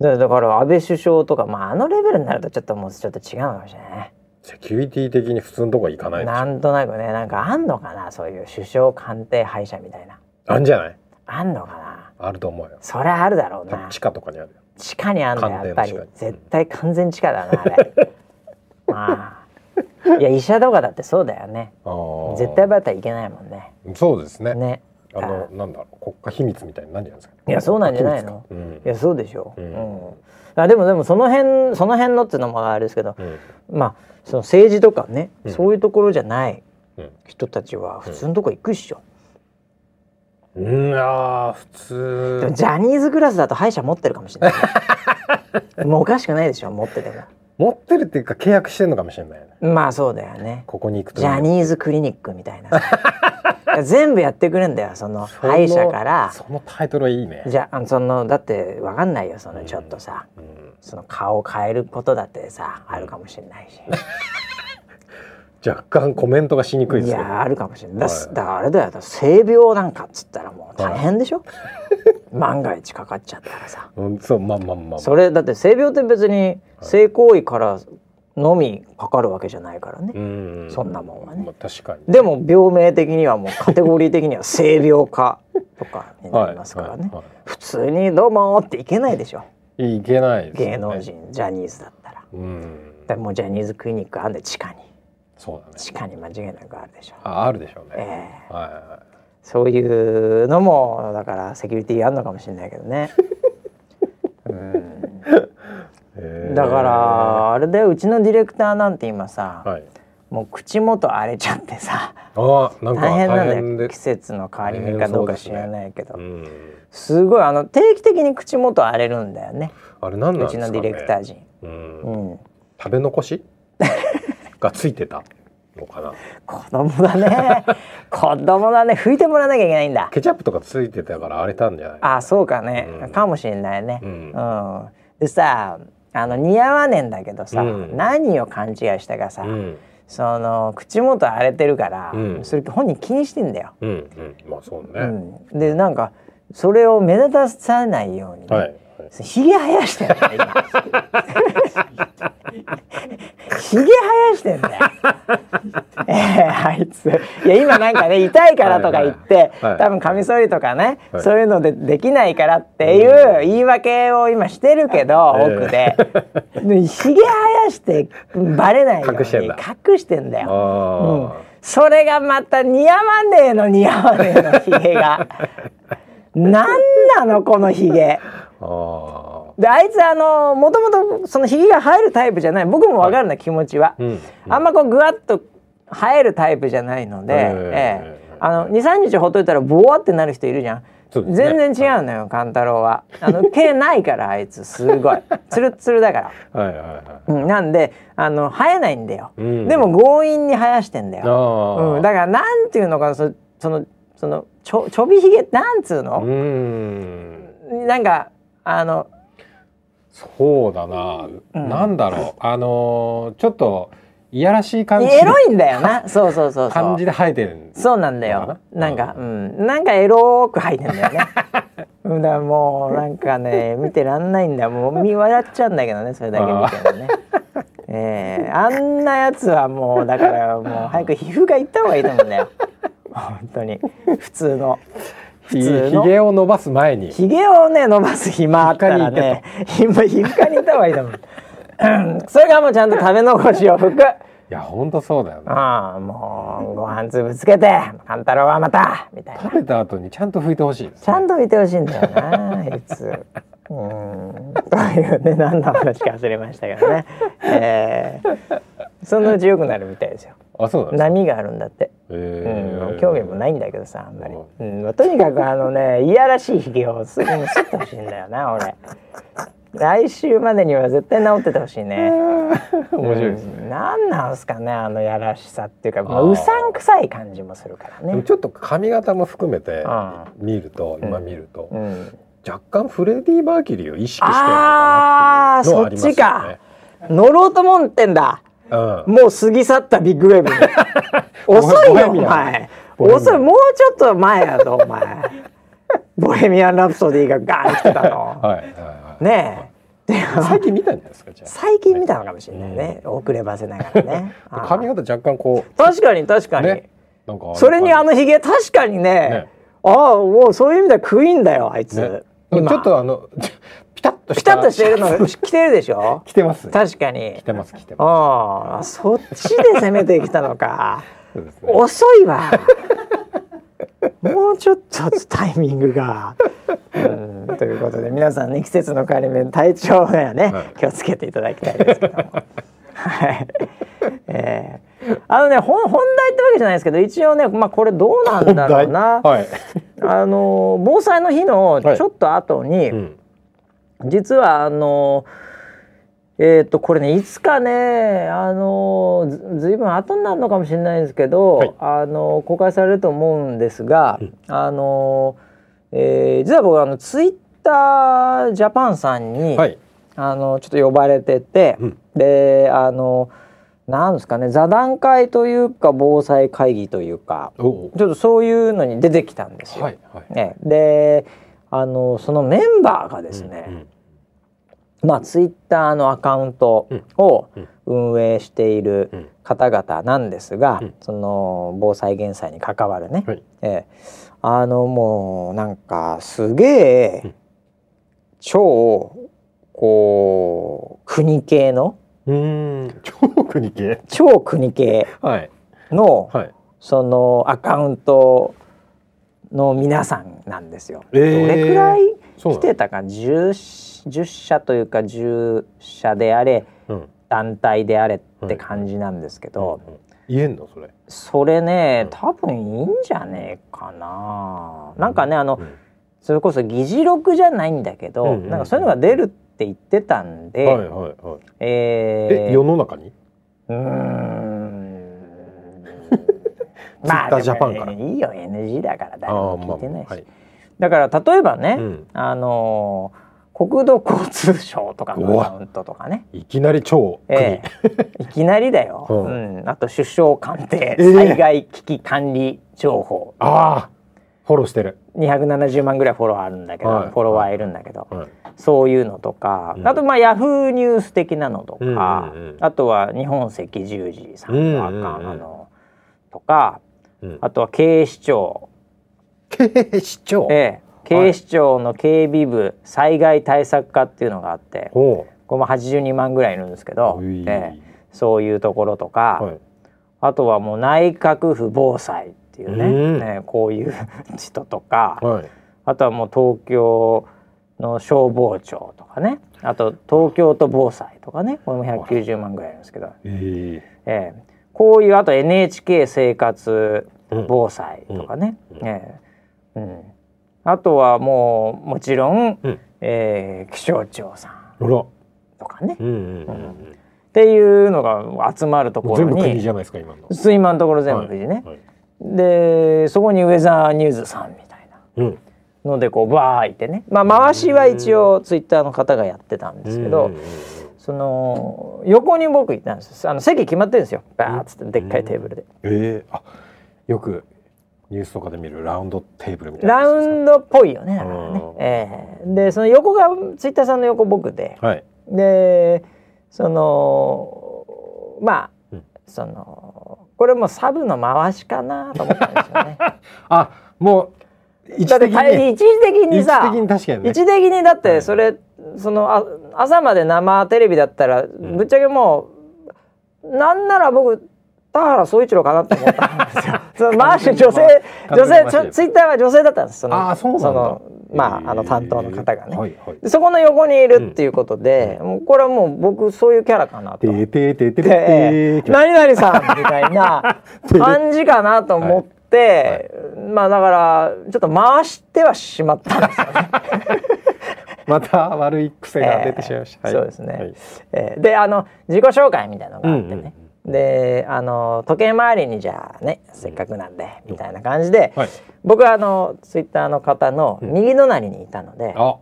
だだから安倍首相とか、まあ、あのレベルになるとちょっともうちょっと違うのかもしれないね。セキュリティ的に普通のとこ行かないなんとなくねなんかあんのかな？そういう首相官邸歯医者みたいな。あんじゃない？あんのかあると思うよ。それあるだろうな。地下とかにあるよ。地下にあんだよやっぱり。絶対完全地下だなあれ。まあ いや医者とかだってそうだよね。絶対バレたらいけないもんね。そうですね。ね。あのなんだろう。国家秘密みたいになんじゃないですか。いやそうなんじゃないの。国家秘密か。いやそうでしょ。う、うん。うん。あでもでもその辺その辺のっていうのもあれですけど、うん。まあその政治とかね、うん。そういうところじゃないうん。人たちは普通のとこ行くっしょ、うん、うん、あー普通。でもジャニーズクラスだと歯医者持ってるかもしれない もうおかしくないでしょ持ってても持ってるっていうか契約してるのかもしれないよね。まあそうだよね。ここに行くと。ジャニーズクリニックみたいな。さ 全部やってくれんだよその歯医者から。そのタイトルはいいね。じゃあそのだってわかんないよそのちょっとさ、うん。その顔を変えることだってさあるかもしれないし。若干コメントがしにくいいですけど。やあるかもしれない。だ,、はい。だからあれだよ性病なんかっつったらもう大変でしょ、万が一かかっちゃったらさ。うん、そうまあまあまあそれだって性病って別に性行為からのみかかるわけじゃないからね、うん。そんなもんはね。まあ、確かにでも病名的にはもうカテゴリー的には性病化とかになりますからね、はいはい普通に「どうも」っていけないでしょ。いけないですよね。芸能人ジャニーズだったら。うん。もうジャニーズクリニックあんで地下に。そうだね。地下に間違いなくあるでしょ。ああるでしょうえね、えはいはそういうのもだからセキュリティあるのかもしれないけどね。だからあれだようちのディレクターなんて今さ、はい。もう口元荒れちゃってさあなんか大変なんだよ季節の変わり目かどうか知らないけど、うん。すごいあの定期的に口元荒れるんだよね。あれなんなんね。ちのディレクター陣。うんうん、食べ残し？がついてたのかな。子供だね。子供だね。拭いてもらわなきゃいけないんだ。ケチャップとかついてたから荒れたんじゃない？あそうかね、うん。かもしれないね。ううん。んでさあの似合わねえんだけどさ、うん。何を勘違いしたかさ、うん。その口元荒れてるから、うん。それ本人気にしてんだよ。うんうん。まあそううね、ん、でなんかそれを目立たさないようにね、はいひげ生やしてんだよ。今。ひげ生やしてんだよ。ええあいつ。いや今なんかね痛いからとか言って、はい。はいはい。多分カミソリとかね、はい。そういうのでできないからっていう言い訳を今してるけど、ええ奥で。でひげ生やしてバレないように隠してんだ。隠してんだよ。うん。あ、それがまた似合わねえの似合わねえのひげが。なんなのこのひげ。ああであいつあのもともとそのひげが生えるタイプじゃない。僕もわかるな、気持ちは、うんあんまこうぐわっと生えるタイプじゃないので、ええええ。あの23日ほっといたらボワってなる人いるじゃん、ね。全然違うのよ勘太郎は。あの毛ないからあいつ。すごい。ツルッツルだから。はいはいはい。うん、なんであの生えないんだよ、うん。でも強引に生やしてんだよ、うん、だからなんていうのかなそそのそのちょちょびひげなんつううの、ん。なんかあのそうだな、うん。なんだろう。あのーちょっといやらしい感じ。エロいんだよな。そうそうそう感じで生えてるんそうなんだよ。ななんかうん。なんかエロく生えてんだよね。うんだもうなんかね見てらんないんだ。よもう見笑っちゃうんだけどねそれだけ見てもね。えー、あんなやつはもうだからもう早く皮膚科行った方がいいと思うんだよ。本当に。普通の普ひ通のひげを伸ばす前に。ひげをね伸ばす暇あったらね今皮膚科に行った方がいいと思う。う んそれがもうちゃんと食べ残しを拭く。いやほんとそうだよね。ああもうご飯粒つけて勘太郎はまたみたいな。食べた後にちゃんと拭いてほしいですちゃんと見てほしいんだよなあいつ。うん。というね何の話か忘れましたけどね、えー、そのうち良くなるみたいですよあそうなん波があるんだって、へー。うん、興味もないんだけどさあんまり、うんまあとにかくあのね いやらしいひげをすぐにすってほしいんだよな俺。来週までには絶対治っててほしいね。面白いですね、うん何なんすかねあのやらしさっていうか、まあ、あーうさんくさい感じもするからね。ちょっと髪型も含めてう見ると、うん。今見ると、うん。若干フレディ・マーキュリーを意識してるのかなっていうのはありますよね。あーそっち乗ろうと思ってんだ。うんもう過ぎ去ったビッグウェーブ。に遅いよお前。遅いもうちょっと前やぞお前。ボヘミアン・ラプソディがガーン来てたの。はいはいはい。ねえ。で最近見たんじゃないですかじゃ最近見たのかもしれないね、遅ればせながらね。髪型若干こ確かに確かに、うねかそれにあののひげ確かにね。ね。ああもうそういう意味ではクイーンだよあいつ、ね。ちょっとあのピタッとピタッとしてるのが着てるでしょ？着てます。確かに。着てます着てまああそっちで攻めてきたのか。ね。遅いわ。もうちょっとタイミングが。うん、ということで皆さんね季節の変わり目体調にはね、はい。気をつけていただきたいですけども。はい。えー、あのね本本題ってわけじゃないですけど一応ねまあこれどうなんだろうな。はい、あの防災の日のはい。ちょっと後に、うん実はあのえっ、とこれねいつかねあのずずいぶん後になるのかもしれないんですけど、はい。あの公開されると思うんですが、うん。あの、えー実は僕あのツイッタージャパンさんに、はい。あのちょっと呼ばれてて、うん。であのなんですかね座談会というか防災会議というかちょっとそういうのに出てきたんですよ。はいはい。ね、であのそのメンバーがですね、うんまあツイッターのアカウントを運営しているうん方々なんですが、うんその防災減災に関わるね、はい。ええ。あのもうなんかすげえ、うん。超こう国系のうん。超国系？超国系はい。の、はい。そのアカウントの皆さんなんですよ。えー。どれくらい来てたか？10, 10社というか10社であれうん。団体であれって感じなんですけど、うんうん言えんのそれ？それねうん。多分いいんじゃねえかな。なんかねあのうん。それこそ議事録じゃないんだけど、うんうんうん。なんかそういうのが出るって言ってたんで、はいはいはい。えーえ世の中に？うーんツイッタージャパンから。いいよ NG だから誰も聞いてないし、はい。だから例えばね、うん。あのー国土交通省とかのアカウントとかね、いきなり超国。ええ。いきなりだよ、う うん。んあと首相官邸ええ。災害危機管理情報、ああフォローしてる。270万ぐらいフォロワーあるんだけど、はい。フォロワーいるんだけど、はい。そういうのとか、うん。あとまあヤフーニュース的なのとか、うんうんうん。あとは日本赤十字さんのアカウント、とかうん。あとは警視庁、警視庁ええ。警視庁の警備部災害対策課っていうのがあっておこれも82万ぐらいいるんですけど、ええ。そういうところとか、はい。あとはもう内閣府防災っていうね、うん。ねこういう人とか、はい。あとはもう東京の消防庁とかねあと東京都防災とかねこれも190万ぐらいあるんですけど、え。ええこういうあと NHK 生活え防災とかね、うん。ええ。うん、あとはもうもちろん、うん。ええ気象庁さんとかね、うん。うんうんうんっていうのが集まるところ全部国にじゃないですか今の。今のところ全部富士ね、はい。でそこにウェザーニューズさんみたいな。うん。のでこうバーいてね。まあ回しは一応ツイッターの方がやってたんですけど、うんうんうんその横に僕行ったんです。あの席決まってるんですよ。バーッつってでっかいテーブルで、ええあよくニュースとかで見るラウンドテーブルみたいな。ラウンドっぽいよねだからねうん、ええでその横がツイッターさんの横僕で。はい。でそのまあ、うん。そのこれもサブの回しかなと思ったんですよね。あもう一時的に一時的にさ一時的に確かにね。一時的にだっはい。てそれ、そのあ朝まで生テレビだったら、ん。ぶっちゃけもうなんなら僕田原総一郎かなと思った。んですよ。その回し女性女性ツイッターは女性だったんです。そのそのまああの担当の方がね。はいはい。でそこの横にいるっていうことで、もうこれはもう僕そういうキャラかなと。てーて何々さんみたいな 感じかなと思って、まあだからちょっと回してはしまったんですよね。また悪い癖が出てしまいました、そうですね。はい。えーであの自己紹介みたいなのがあってね、であの時計回りにじゃあねせっかくなんで、みたいな感じで、はい。僕はあのツイッターの方の右隣にいたので、あ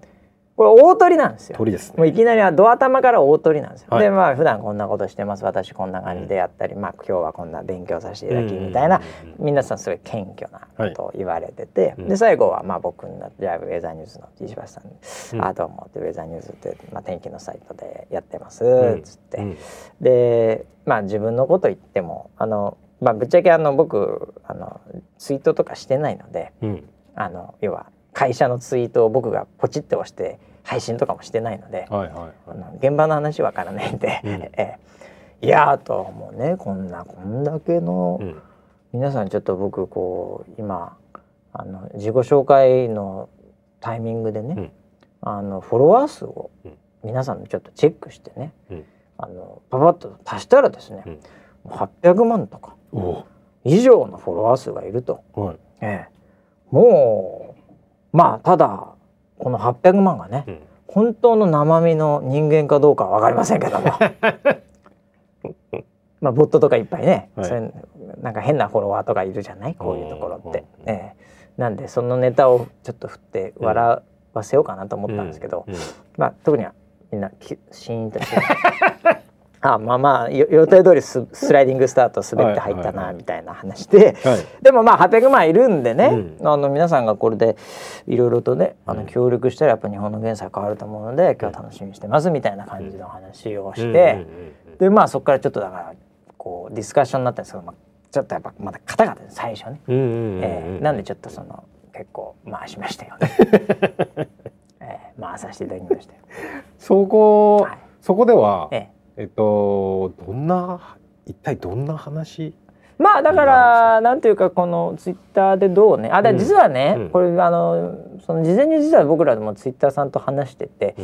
これ大鳥なんですよ。鳥ですね。もういきなりはドア玉から大鳥なんですよ。はい。でまあ普段こんなことしてます。私こんな感じでやったり、まあ今日はこんな勉強させていただきみたいな、うん。うんうん皆さんすごい謙虚なことを言われてて、うんで最後はまあ僕になってウェザーニューズの石橋さんに「うん。あどうも」ってウェザーニューズって、まあ、天気のサイトでやってます。ん。つって、うんでまあ自分のこと言ってもあの、まあ、ぶっちゃけあの僕あのツイートとかしてないので。うん。あの要は会社のツイートを僕がポチって押して配信とかもしてないので、はいはいあの現場の話わからないんで、うん。えいやーともうねこんなこんだけの、うん。皆さんちょっと僕こう今あの自己紹介のタイミングでね、うん。あのフォロワー数をうん。皆さんちょっとチェックしてね、うん。あのパパッと足したらですね、うん。もう800万とかお以上のフォロワー数がいると、はい。ええ。もうまあただこの800万がね、うん。本当の生身の人間かどうかは分かりませんけども。まあボットとかいっぱいね、はい。そういうなんか変なフォロワーとかいるじゃない？こういうところって。ええ。なんでそのネタをちょっと振って笑わせようかなと思ったんですけど、うんまあ特にはみんなきシーンとして あまあまあよ予定通りススライディングスタート滑って入ったはいはいはないみたいな話で、はい。でもまあ800万いるんでね、うあの皆さんがこれでいろいろとねあのうん。協力したらやっぱ日本の現在変わると思うので今日は楽しみにしてますみたいな感じの話をして、でまあそこからちょっとだからこうディスカッションになったんですけど、まあ、ちょっとやっぱまだ硬かった最初ね、えーなんでちょっとその結構回しましたよね、えー回させていただきましたよ。そこ、はい。そこではええっとどんな一体どんな話？まあだからなんていうかこのツイッターでどうね？あでうん。実はね、うん。これあのその事前に実は僕らもツイッターさんと話してて、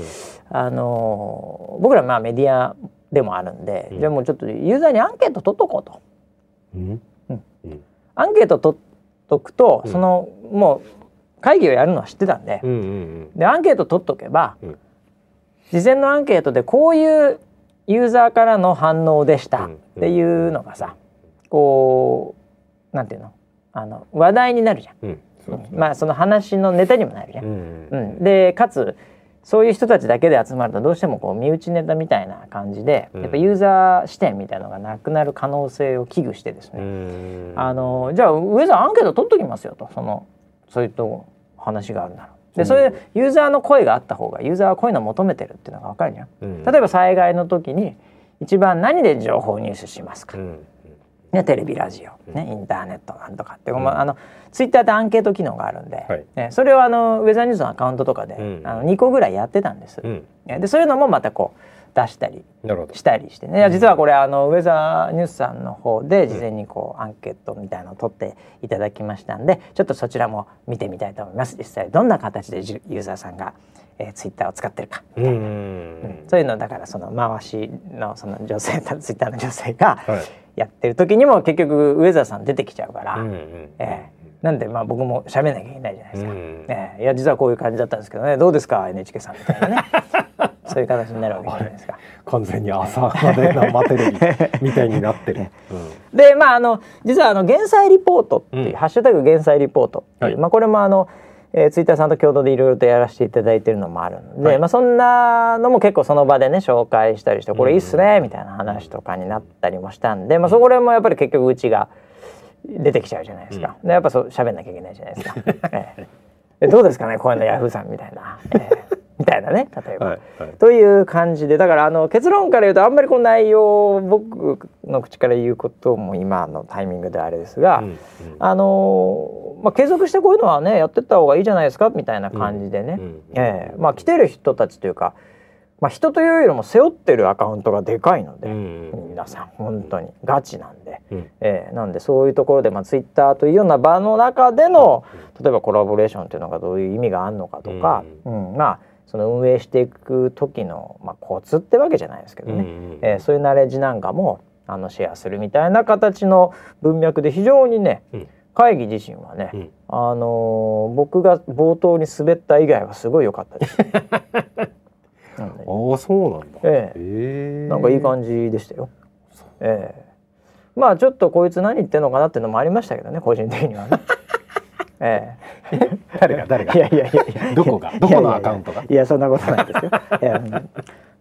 あの僕らまあメディアでもあるんで、うん。じゃあもうちょっとユーザーにアンケート取っとこうと。うん？うん。うん。アンケート取っとくと、うん。そのもう会議をやるのは知ってたんで、うんうん。でアンケート取っとけば、うん。事前のアンケートでこういうユーザーからの反応でしたうんっていうのがさ、こうなんていうの？あの話題になるじゃん。うん。ね。まあその話のネタにもなるじゃん。うんうん、でかつそういう人たちだけで集まるとどうしてもこう身内ネタみたいな感じで、うん。やっぱユーザー視点みたいのがなくなる可能性を危惧してですうね、ん。あのじゃあウェザーアンケート取っときますよとそのそういうと話があるなら。でそういうユーザーの声があった方がユーザーはこういうのを求めてるっていうのが分かるじゃん。うん。例えば災害の時に一番何で情報入手しますか、うん。ね、テレビラジオ、ね、インターネットなんとかって、まあ、あのツイッターでアンケート機能があるんで、はい。ね、それをあのウェザーニュースのアカウントとかで、うん。あの2個ぐらいやってたんです。うん。ねでそういうのもまたこう出したりしたりしてね。実はこれあのウェザーニュースさんの方で事前にこうアンケートみたいなのを取っていただきましたんでちょっとそちらも見てみたいと思います。実際どんな形でじユーザーさんが、えー、ツイッターを使ってるか。うんうんうん。そういうのだからその回しのその女性ツイッターの女性がはい。やってる時にも結局ウェザーさん出てきちゃうから、うんうんええなんでまあ僕も喋んなきゃいけないじゃないですか、うんええいや実はこういう感じだったんですけどね。どうですか？NHK さんみたいなね そういう形になるわけじゃないですか。完全に朝まで生テレビみたいになってる。う んでまああの実はあの減災リポートっていう、うん。ハッシュタグ減災リポートはい。まあこれもあの、えー、ツイッターさんと共同でいろいろとやらせていただいてるのもあるので、はい。まあそんなのも結構その場でね紹介したりしてこれいいっすねみたいな話とかになったりもしたんで、まあそこらもやっぱり結局うちが出てきちゃうじゃないですか。でやっぱそう喋んなきゃいけないじゃないですか。ええ。でどうですかねこういうのヤフーさんみたいな、ええ。みたいなね例えば。はいはい。という感じでだからあの結論から言うとあんまりこの内容を僕の口から言うことも今のタイミングではあれですが、うんうん。あのまあ、継続してこういうのはねやってった方がいいじゃないですかみたいな感じでね、うんうん。ええ。まあ、来てる人たちというか、まあ、人というよりも背負ってるアカウントがでかいので、うん皆さん本当に。ガチなんで。うん。ええ。なんでそういうところで、まあ、ツイッターというような場の中での例えばコラボレーションというのがどういう意味があるのかとか、うん。まあその運営していく時の、まあ、コツってわけじゃないですけどね、うんえーそういうナレッジなんかもあのシェアするみたいな形の文脈で非常にね、うん。会議自身はね、うん。あのー僕が冒頭に滑った以外はすごい良かったです。ああそうなんだ。ええ。ええなんかいい感じでしたよ。ええ。まあちょっとこいつ何言ってんのかなっていうのもありましたけどね個人的にはね。え誰が 誰が？えいやいやいやいや。どこが？どこのアカウントが？いやそんなことないですよ。いやうん。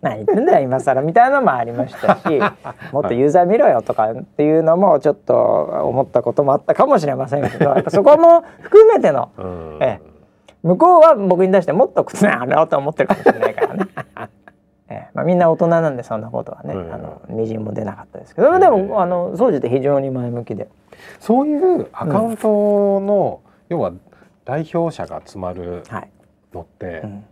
何言ってんだよ今更みたいなのもありましたし もっとユーザー見ろよとかっていうのもちょっと思ったこともあったかもしれませんけどやっぱそこも含めてのうん。え向こうは僕に対してもっと靴なろうと思ってるかもしれないからね。ええ。まあ、みんな大人なんでそんなことはね、うん。あのみじんも出なかったですけどでも、あの総じて非常に前向きで、そういうアカウントの、要は代表者が集まるはい。のって、うん。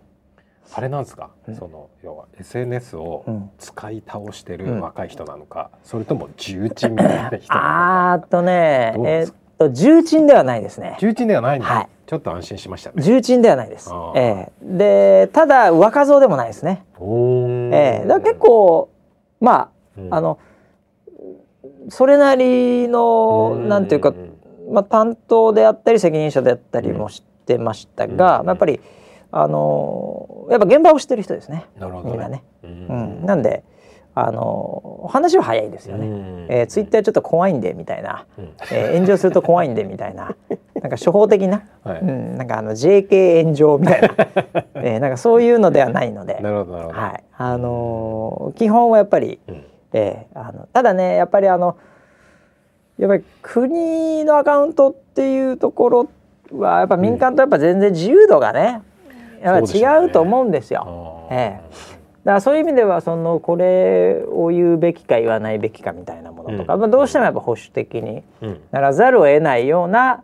あれなんですか、うん。その要は SNS をうん。使い倒してうん。る若い人なのか、それとも重鎮みたいな人なのか。あーっとねえーっと重鎮ではないですね。重鎮ではないんだ、はい。ちょっと安心しましたね。重鎮ではないです。あ。ー。ええ。でただ若造でもないですね。おー。ええ。だ結構まうん。ああのそれなりのうん。なんていうか、まあ、担当であったり責任者であったりもしてましたが、うん。まあやっぱりあのやっぱ現場を知ってる人ですね。なるほど。みんなね。ううん、なんであの話は早いですよね。ねえー、ツイッターちょっと怖いんでみたいな、うん。えー炎上すると怖いんでみたいな。なんか初歩的な、はい。うん、なんかあの JK 炎上みたいな、えー、なんかそういうのではないので、なるほどなるほど、はい、あのー基本はやっぱり、うん。えー、あのただねやっぱりあのやっぱり国のアカウントっていうところはやっぱ民間とやっぱ全然自由度がね、やっぱそうでしょうね違うと思うんですよ。あー。えだからそういう意味ではそのこれを言うべきか言わないべきかみたいなものとか、うん。まあ、どうしてもやっぱ保守的にうん。ならざるを得ないような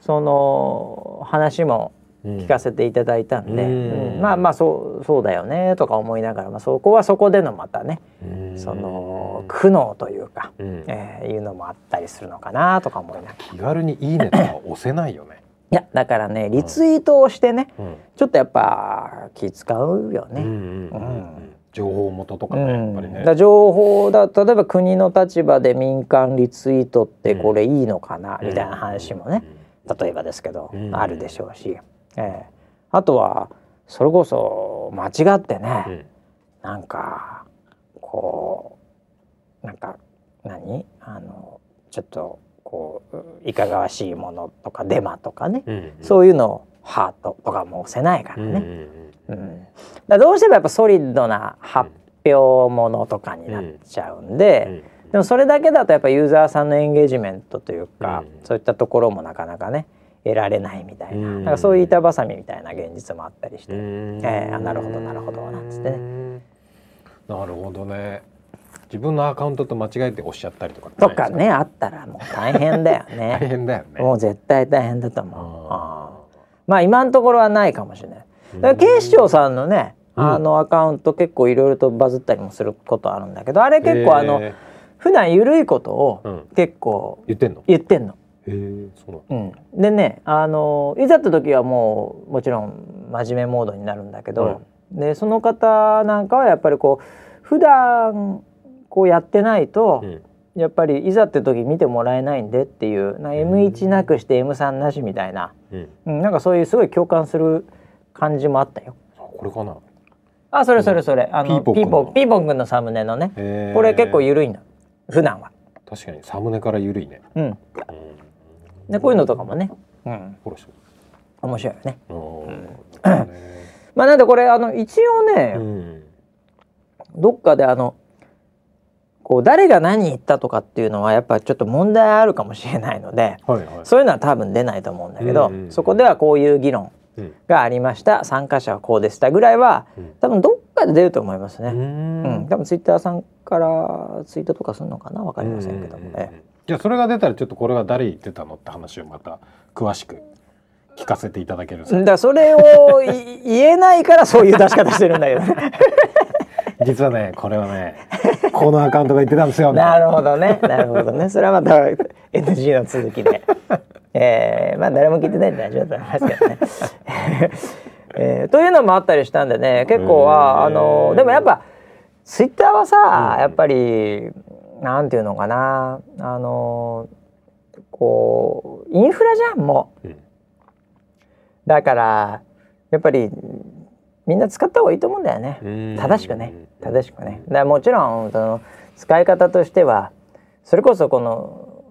その話もうん聞かせていただいたんで、うん。うん。まあまあそうそうだよねとか思いながら、まあ、そこはそこでのまたねうん。その苦悩というか、うん。えーいうのもあったりするのかなとか思いながら。気軽にいいねとか押せないよね、いやだからねリツイートをしてねうん。ちょっとやっぱ気使うよね。うんうんうんうん。情報元とかね、うん。ね。だ情報だ例えば国の立場で民間リツイートってこれいいのかな、みたいな話もね、例えばですけど、うん。あるでしょうし、ええ。あとはそれこそ間違ってね、うん。なんかこうなんか何？あのちょっとこういかがわしいものとかデマとかね、うんそういうのをハートとかも押せないからうんね。うん、だどうしてもやっぱソリッドな発表ものとかになっちゃうんで、でもそれだけだとやっぱユーザーさんのエンゲージメントというか、うん。そういったところもなかなかね得られないみたいな,、うん。なんかそういう板挟みみたいな現実もあったりして、うん。ええあなるほどなるほどなんつってね。なるほどね。自分のアカウントと間違えて押しちゃったりとかとかねあったらもう大変だよ大ね変だよね。もう絶対大変だと思う。まあ今のところはないかもしれない。警視庁さんのね、うん。あのアカウント結構いろいろとバズったりもすることあるんだけどあれ結構あの、へ普段緩いことをうん。結構言ってんの？言ってんの。そうなんだ。うん、でねあのいざって時はもうもちろん真面目モードになるんだけど、でその方なんかはやっぱりこう普段こうやってないと、うん。やっぱりいざって時見てもらえないんでっていうな M1 なくして M3 なしみたいな、うん。うん、なんかそういうすごい共感する感じもあったよ。あこれかな。あそれそれそれ。あのピーポくんの。ピーポン君のサムネのね。これ結構緩いの。普段は。確かに。サムネから緩いね。うん、うんでこういうのとかもね、うん、面白いよね。うん。まあなんでこれあの一応ね、うん。どっかであのこう誰が何言ったとかっていうのはやっぱちょっと問題あるかもしれないのではいはい。そういうのは多分出ないと思うんだけど、うんうんうん。そこではこういう議論うん。がありました。参加者はこうでしたぐらいはうん。多分どっかで出ると思いますうね。うん。ん。多分ツイッターさんからツイートとかするのかな？わかりませんけどもうんうんうんね。じゃあそれが出たらちょっとこれは誰言ってたのって話をまた詳しく聞かせていただけるんですか？だそれをい言えないからそういう出し方してるんだけどね。実はねこれはねこのアカウントが言ってたんですよなるほどね。なるほどね。それはまた NG の続きで。えー、まあ誰も聞いてないんで大丈夫だと思いますけどね。えーというのもあったりしたんでね結構はあのでもやっぱツイッターはさ、うんやっぱりなんていうのかな。あのこうインフラじゃんもう。うん。だからやっぱりみんな使った方がいいと思うんだよね。うん。正しくね。正しくね。だもちろんその使い方としてはそれこそこの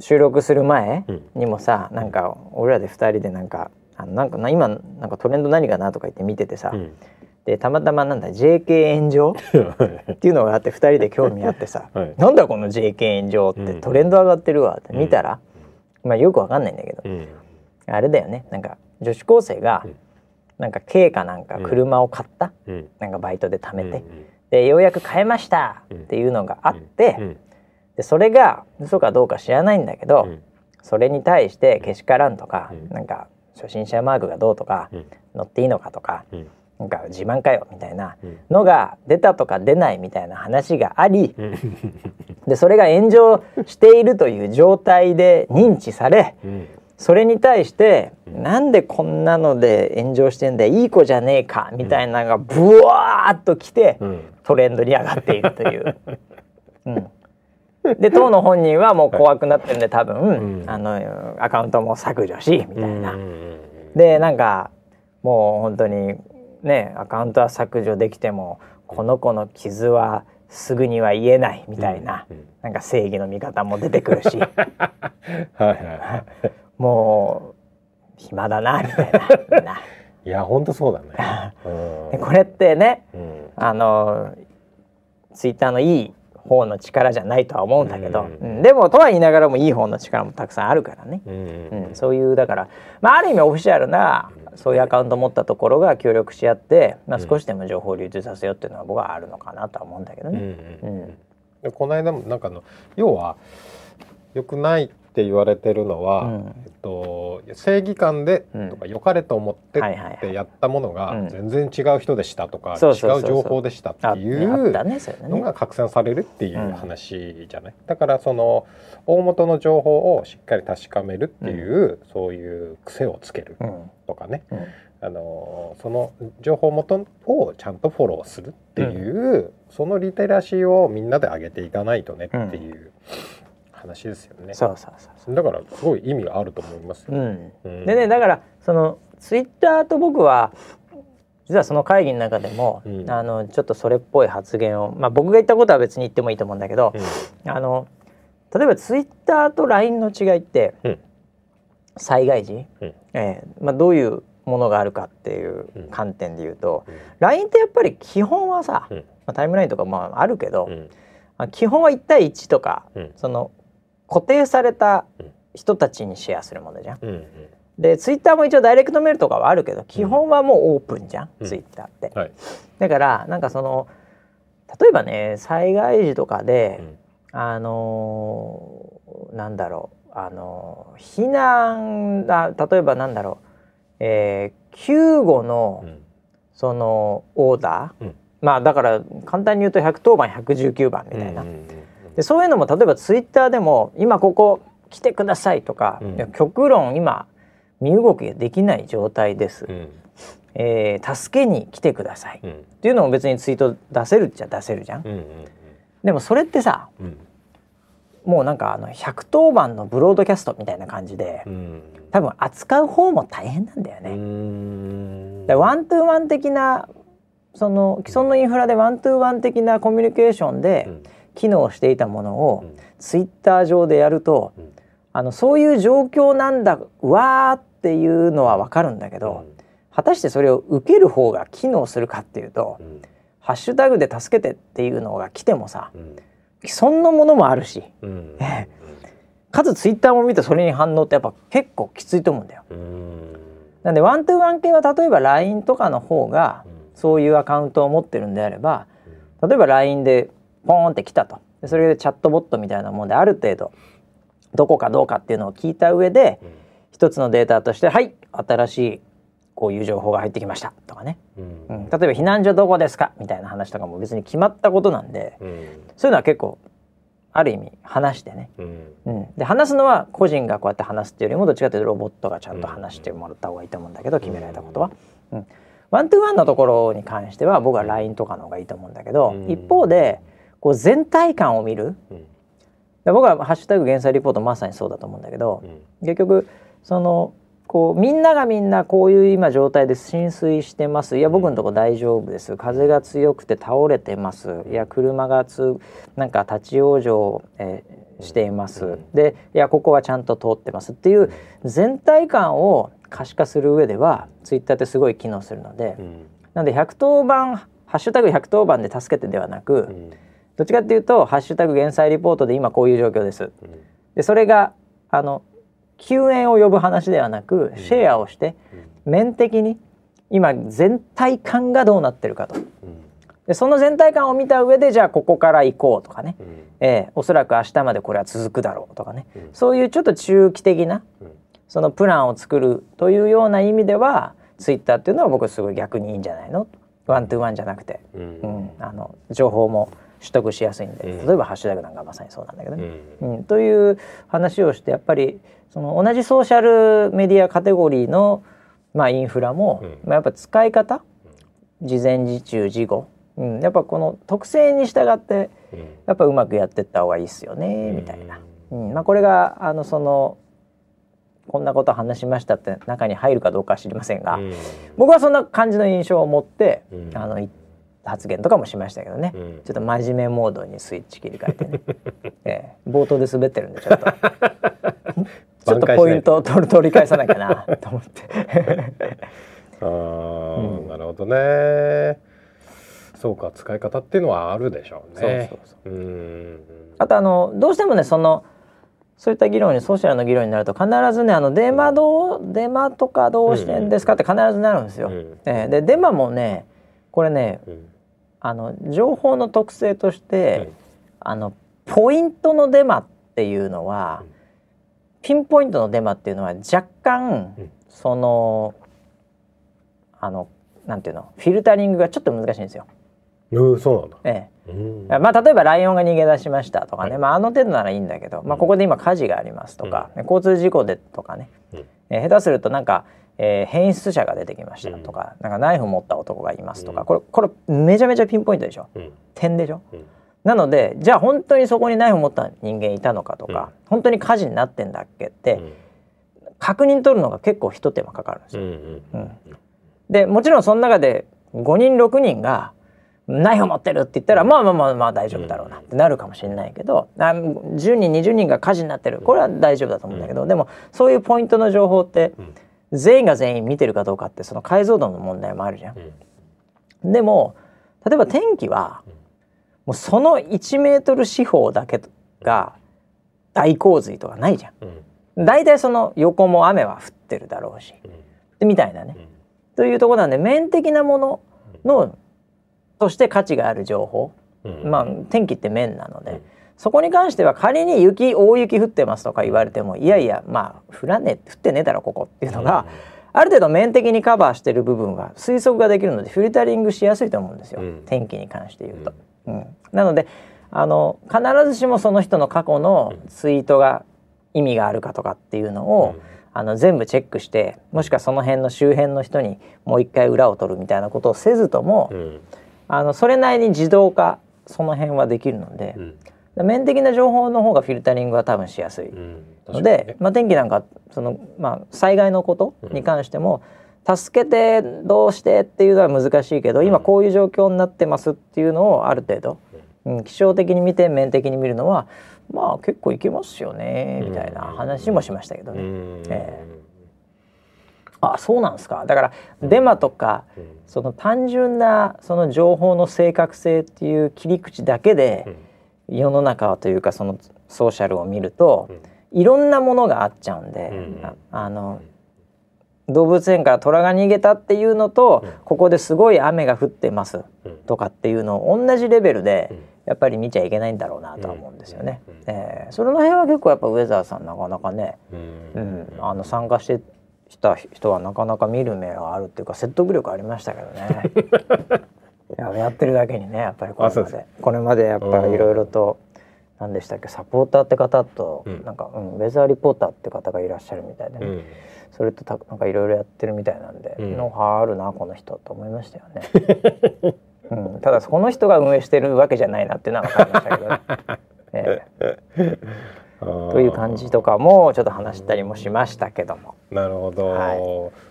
収録する前うん。にもさなんか俺らで2人でなんかあのなんかな今なんかトレンド何かなとか言って見ててさ、うんでたまたまなんだ JK 炎上？っていうのがあって2人で興味あってさ、はい。なんだこの JK 炎上ってうん。トレンド上がってるわって見たら、まあよくわかんないんだけど、うん。あれだよね。なんか女子高生がうん。なんか軽かなんか車を買った、うん。なんかバイトで貯めて、うんでようやく買えましたっていうのがあって、うん。でそれが嘘かどうか知らないんだけど、うん。それに対してけしからんとか、うん。なんか初心者マークがどうとか、うん。乗っていいのかとか、うんなんか自慢かよみたいなうん。のが出たとか出ないみたいな話があり、うん。でそれが炎上しているという状態で認知されうん。それに対して、なんでこんなので炎上してんだよいい子じゃねえかみたいなのがブワーッときて、うん。トレンドに上がっているという。うん。で当の本人はもう怖くなってるんで多分、うん。あのアカウントも削除しみたいな。うん。でなんかもう本当にねアカウントは削除できてもこの子の傷はすぐには言えないみたいな、うんうん。なんか正義の味方も出てくるし。もう暇だなみたいな。いや本当そうだね。うんでこれってねうん。あのツイッターのいい方の力じゃないとは思うんだけど、うん。うん。でもとは言いながらもいい方の力もたくさんあるからね、うん。うん。そういうだから、まあ、ある意味オフィシャルなそういうアカウントを持ったところが協力し合って、まあ、うん。少しでも情報を流通させようっていうのは僕はあるのかなとは思うんだけどうん。ね。うん。でこの間もなんかあの要は良くないって言われてるのは、うん。えっと、正義感でうん。とか良かれと思ってってやったものがうん。全然違う人でしたとか、違う情報でしたってあいう。のが拡散されるっていう話じゃない、だからその大元の情報をしっかり確かめるっていう、そういう癖をつけるうん。とかね、うん。あのその情報元をちゃんとフォローするっていう、そのリテラシーをみんなで上げていかないとねっていう話ですよね。そうそうそう。だからすごい意味があると思いますよ。うん。うん。でねだからそのツイッターと僕は実はその会議の中でも、うん。あのちょっとそれっぽい発言を、まあ、僕が言ったことは別に言ってもいいと思うんだけど、あの例えばツイッターと LINE の違いって、うん。災害時、うん。えーまあ、どういうものがあるかっていううん。観点で言うと、うん。LINE ってやっぱり基本はさ、うん。まあ、タイムラインとかまああるけど、うん。まあ基本は1対1とか、うん。その固定されたうん。人たちにシェアするものじゃん。うんうん。でツイッターも一応ダイレクトメールとかはあるけど基本はもうオープンじゃん、うん。ツイッターって。はい。だからなんかその例えばね災害時とかで、うん。あのーなんだろうあのー避難だ例えばなんだろう、えー救護のうん。そのオーダー、うん。まあだから簡単に言うと110番119番みたいな、うんうんうんでそういうのも例えばツイッターでも今ここ来てくださいとか、うん。極論今身動きができない状態です、うん。えー助けに来てください、っうん。ていうのも別にツイート出せるっちゃ出せるじゃん、うんうんでもそれってさうん。もうなんかあの110番の broadcast みたいな感じでうん。多分扱う方も大変なんだようね。ん。で one-to-one 的なその既存のインフラで one-to-one 的なコミュニケーションでうん機能していたものをうん。ツイッター上でやるとうん。あのそういう状況なんだわーっていうのはわかるんだけど果たしてそれを受ける方が機能するかっていうとうん「ハッシュタグで助けて」っていうのが来てもさうん。既存のものもあるしうん。かつツイッターも見てそれに反応ってやっぱ結構きついと思うんだよ。うん。なんでワントゥーワン系は例えば LINE とかの方がそういうアカウントを持ってるんであれば例えば LINE でポーンって来たと。でそれでチャットボットみたいなもんである程度どこかどうかっていうのを聞いた上でうん。一つのデータとして「はい新しいこういう情報が入ってきました」とかね、うん。うん、例えば「避難所どこですか?」みたいな話とかも別に決まったことなんでうん。そういうのは結構ある意味話してね、うん。うん、で話すのは個人がこうやって話すっていうよりもどっちかというとロボットがちゃんと話してもらった方がいいと思うんだけど決められたことは。うん。ワントゥーワンのところに関しては僕は LINE とかの方がいいと思うんだけど、うん。一方でこう全体感を見る。うん。で僕は「ハッシュタグ減災リポート」まさにそうだと思うんだけどうん。結局そのこうみんながみんなこういう今状態で浸水してます。いや僕のとこ大丈夫です。風が強くて倒れてます。いや車がつなんか立ち往生、えーしています、うん。でいやここはちゃんと通ってます。っていう全体感を可視化する上ではツイッターってすごい機能するので、うん。なんで110番ハッシュタグ110番で助けてではなく、うんどっちかっていうとハッシュタグ減災リポートで今こういう状況です。うん。でそれがあの救援を呼ぶ話ではなくシェアをして面的に今全体感がどうなってるかと。うん。でその全体感を見た上でじゃあここから行こうとかね、うん。えーおそらく明日までこれは続くだろうとかね、うん。そういうちょっと中期的なうん。そのプランを作るというような意味ではツイッターっていうのは僕すごい逆にいいんじゃないの？ワントゥーワンじゃなくて、うん、うん、あの情報も取得しやすいんで、例えばハッシュタグなんかまさにそうなんだけどね。うん、うん、という話をしてやっぱりその同じソーシャルメディアカテゴリーの、まあ、インフラも、まあ、やっぱ使い方事前時中事後、うん、やっぱこの特性に従ってやっぱうまくやってった方がいいっすよねみたいな、うん。まあ、これがあのそのこんなこと話しましたって中に入るかどうかは知りませんが、僕はそんな感じの印象を持って、あの発言とかもしましたけどね、ちょっと真面目モードにスイッチ切り替えてね、えー、冒頭で滑ってるんでちょっと。ちょっとポイントを取取り返さなきゃな と思って。ああ、うん、なるほどね。そうか使い方っていうのはあるでしょうね。そうそうそう。うん。あとあのどうしてもねそのそういった議論にソーシャルの議論になると必ずねあのデマどうデマとかどうしてんですかって必ずなるんですよ。うん、えー、でデマもねこれね、うん、あの情報の特性として、うん、あのポイントのデマっていうのは、ピンポイントのデマっていうのは若干、そのあのなんていうのフィルタリングがちょっと難しいんですよ。うん、そうなんだ。ええ。まあ例えばライオンが逃げ出しましたとかね、はい、まああの程度ならいいんだけど、まあここで今火事がありますとか、うん、交通事故でとかね、うん、え下手するとなんか、えー、変質者が出てきましたとか、うん、なんかナイフ持った男がいますとか、これこれめちゃめちゃピンポイントでしょ？点でしょ？なのでじゃあ本当にそこにナイフ持った人間いたのかとか、本当に火事になってんだっけって、確認取るのが結構一手間かかるんですよ。うんでもちろんその中で5人6人がナイフ持ってるって言ったらまあまあまあまあ大丈夫だろうなってなるかもしれないけど10人20人が火事になってる。これは大丈夫だと思うんだけどでもそういうポイントの情報って全員が全員見てるかどうかってその解像度の問題もあるじゃん。でも例えば天気はもうその1メートル四方だけが大洪水とかないじゃん。大体その横も雨は降ってるだろうし。みたいなね。というところなんで面的なもののとして価値がある情報、うん、まあ天気って面なので、うん、そこに関しては仮に雪大雪降ってますとか言われてもいやいやまあ降らね降ってねえだろここっていうのが、ある程度面的にカバーしてる部分は推測ができるのでフィルタリングしやすいと思うんですよ、天気に関して言うと。うん。なのであの必ずしもその人の過去のツイートが意味があるかとかっていうのを、あの全部チェックしてもしくはその辺の周辺の人にもう一回裏を取るみたいなことをせずとも、うん、あのそれなりに自動化その辺はできるので、うん、面的な情報の方がフィルタリングは多分しやすい。ので、ね、まあ、天気なんかその、まあ、災害のことに関しても、助けてどうしてっていうのは難しいけど今こういう状況になってますっていうのをある程度、うん、気象的に見て面的に見るのはまあ結構いけますよねみたいな話もしましたけどね。えー、あそうなんですか。だからデマとか、その単純なその情報の正確性っていう切り口だけで、世の中というかそのソーシャルを見ると、いろんなものがあっちゃうんで、あの動物園から虎が逃げたっていうのと、ここですごい雨が降ってますとかっていうのを同じレベルでやっぱり見ちゃいけないんだろうなとは思うんですよね。えー、それの辺は結構やっぱウェザーさんなかなかね、うん、あの参加してきた人はなかなか見る目があるっていうか説得力ありましたけどね。ややってるだけにねやっぱりこれまで。これまでやっぱりいろいろと何でしたっけサポーターって方と、うん、なんか、うん、ウェザーリポーターって方がいらっしゃるみたいでね、うん、それとたなんかいろいろやってるみたいなんで、うん、ノウハウあるなこの人と思いましたよね。うん、ただこの人が運営してるわけじゃないなっていうのは分かりましたけどね。えー、という感じとかもちょっと話したりもしましたけども。なるほど、は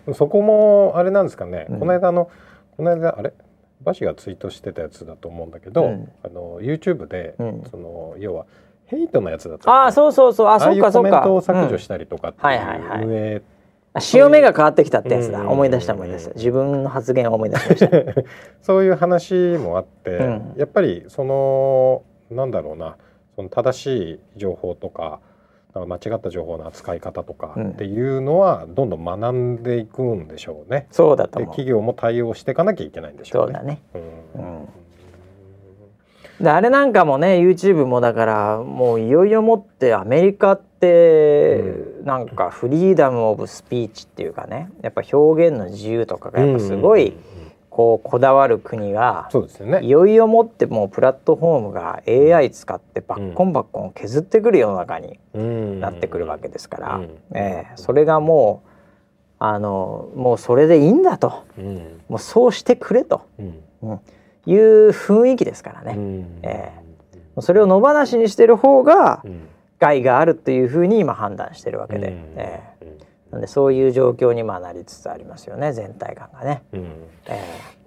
い、そこもあれなんですかね、この間のこの間あれ？バシがツイートしてたやつだと思うんだけど、うん、あの YouTube で、うん、その要はヘイトのやつだったああそうそうそう。あそうかそうか。コメントを削除したりとかっていう運営潮目が変わってきたってやつだ、思い出した思い出した。自分の発言を思い出しました。そういう話もあって、うん、やっぱりそのなんだろうな。その正しい情報とか間違った情報の扱い方とかっていうのはどんどん学んでいくんでしょうね。そうだと企業も対応していかなきゃいけないんでしょうね。そうだね。うん、であれなんかもね YouTube もだからもういよいよもってアメリカってなんかフリーダム・オブ・スピーチっていうかねやっぱ表現の自由とかがやっぱすごいこうこだわる国がそうですよね。いよいよもってもうプラットフォームが AI 使ってバッコンバッコン削ってくる世の中になってくるわけですから、えー、それがもうあのもうそれでいいんだと、もうそうしてくれと、うん。いう雰囲気ですからね、えー、それを野放しにしてる方が害があるというふうに今判断してるわけで、えー、なんでそういう状況にまなりつつありますよね全体感がね。うん。え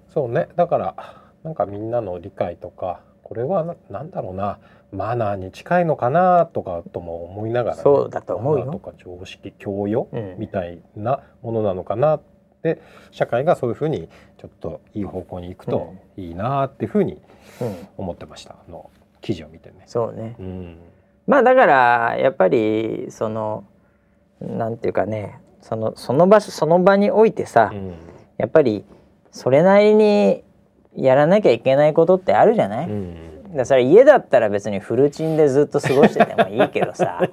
ー、そうね。だからなんかみんなの理解とかこれはなんだろうな。マナーに近いのかなとかとも思いながら、ね、そうだと思うよ。とか常識教養、みたいなものなのかなって社会がそういうふうにちょっといい方向に行くといいなっていうふうに思ってました、うん、の記事を見てね。そうね、うん、まあだからやっぱりそのなんていうかねそのその場所その場においてさ、うん、やっぱりそれなりにやらなきゃいけないことってあるじゃない、うん。だそれ家だったら別にフルチンでずっと過ごしててもいいけどさ。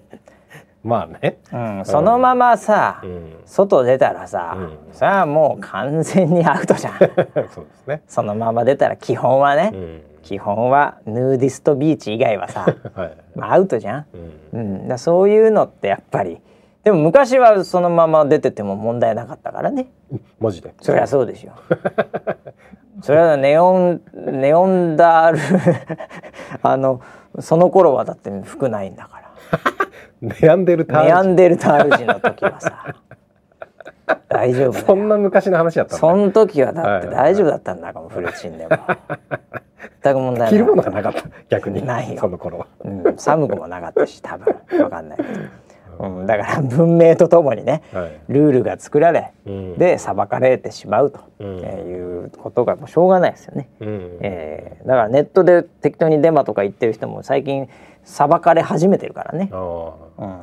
まあね、うん、そのままさ、うん、外出たらさ、うん、さあもう完全にアウトじゃん。そうですね。そのまま出たら基本はね、うん、基本はヌーディストビーチ以外はさ、はい、まあ、アウトじゃん、うん。だそういうのってやっぱりでも昔はそのまま出てても問題なかったからね。マジで？そりゃそうですよ それはネオンネオンダール あのその頃はだって服ないんだから。ネアンデルタールネアンデルタール人の時はさ大丈夫そんな昔の話だったその時はだって大丈夫だったんだかも、フルチンでも。全く問題ない。着るものがなかった。逆に。ないよ。その頃は、うん、寒くもなかったし多分。わかんないけどうん、だから 文明とともにね、はい、ルールが作られ、うん、で裁かれてしまうと、うん、えいうことがもうしょうがないですよね、うん、えー、だからネットで適当にデマとか言ってる人も最近裁かれ始めてるからね、うん、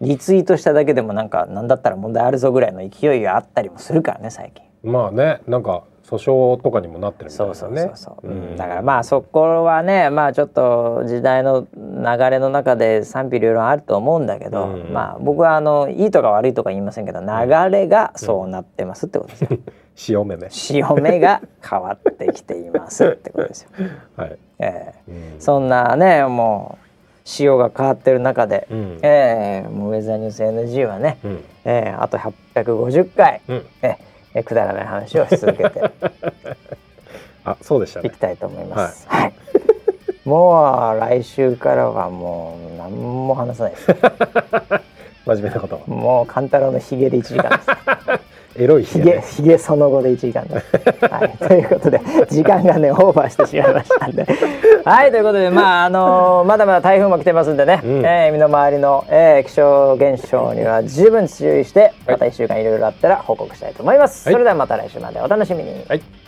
リツイートしただけでもなんか何だったら問題あるぞぐらいの勢いがあったりもするからね最近。まあねなんか訴訟とかにもなってるみたいですね。だからまあそこはねまあちょっと時代の流れの中で賛否両論あると思うんだけど、うん、まあ僕はあのいいとか悪いとか言いませんけど流れがそうなってますってことですよ。潮目ね。潮目が変わってきていますってことですよ。はい。ええー、そんなねもう。潮が変わってる中で、うん、えー、もうウェザーニュース NG はね、うん、えー、あと850回、うん、えーえくだらない話をし続けて あそうでしたいきたいと思います。はい、はい、もう来週からはもう何も話さないです。真面目なこと。もう勘太郎のひげで一時間です。エロいひげ、ひげその後で1時間です。はい、ということで時間がねオーバーしてしまいましたんで はいということでまああのー、まだまだ台風も来てますんでね、うん、えー、身の回りの、えー、気象現象には十分注意してまた1週間いろいろあったら報告したいと思います。はい、それではまた来週までお楽しみに。はい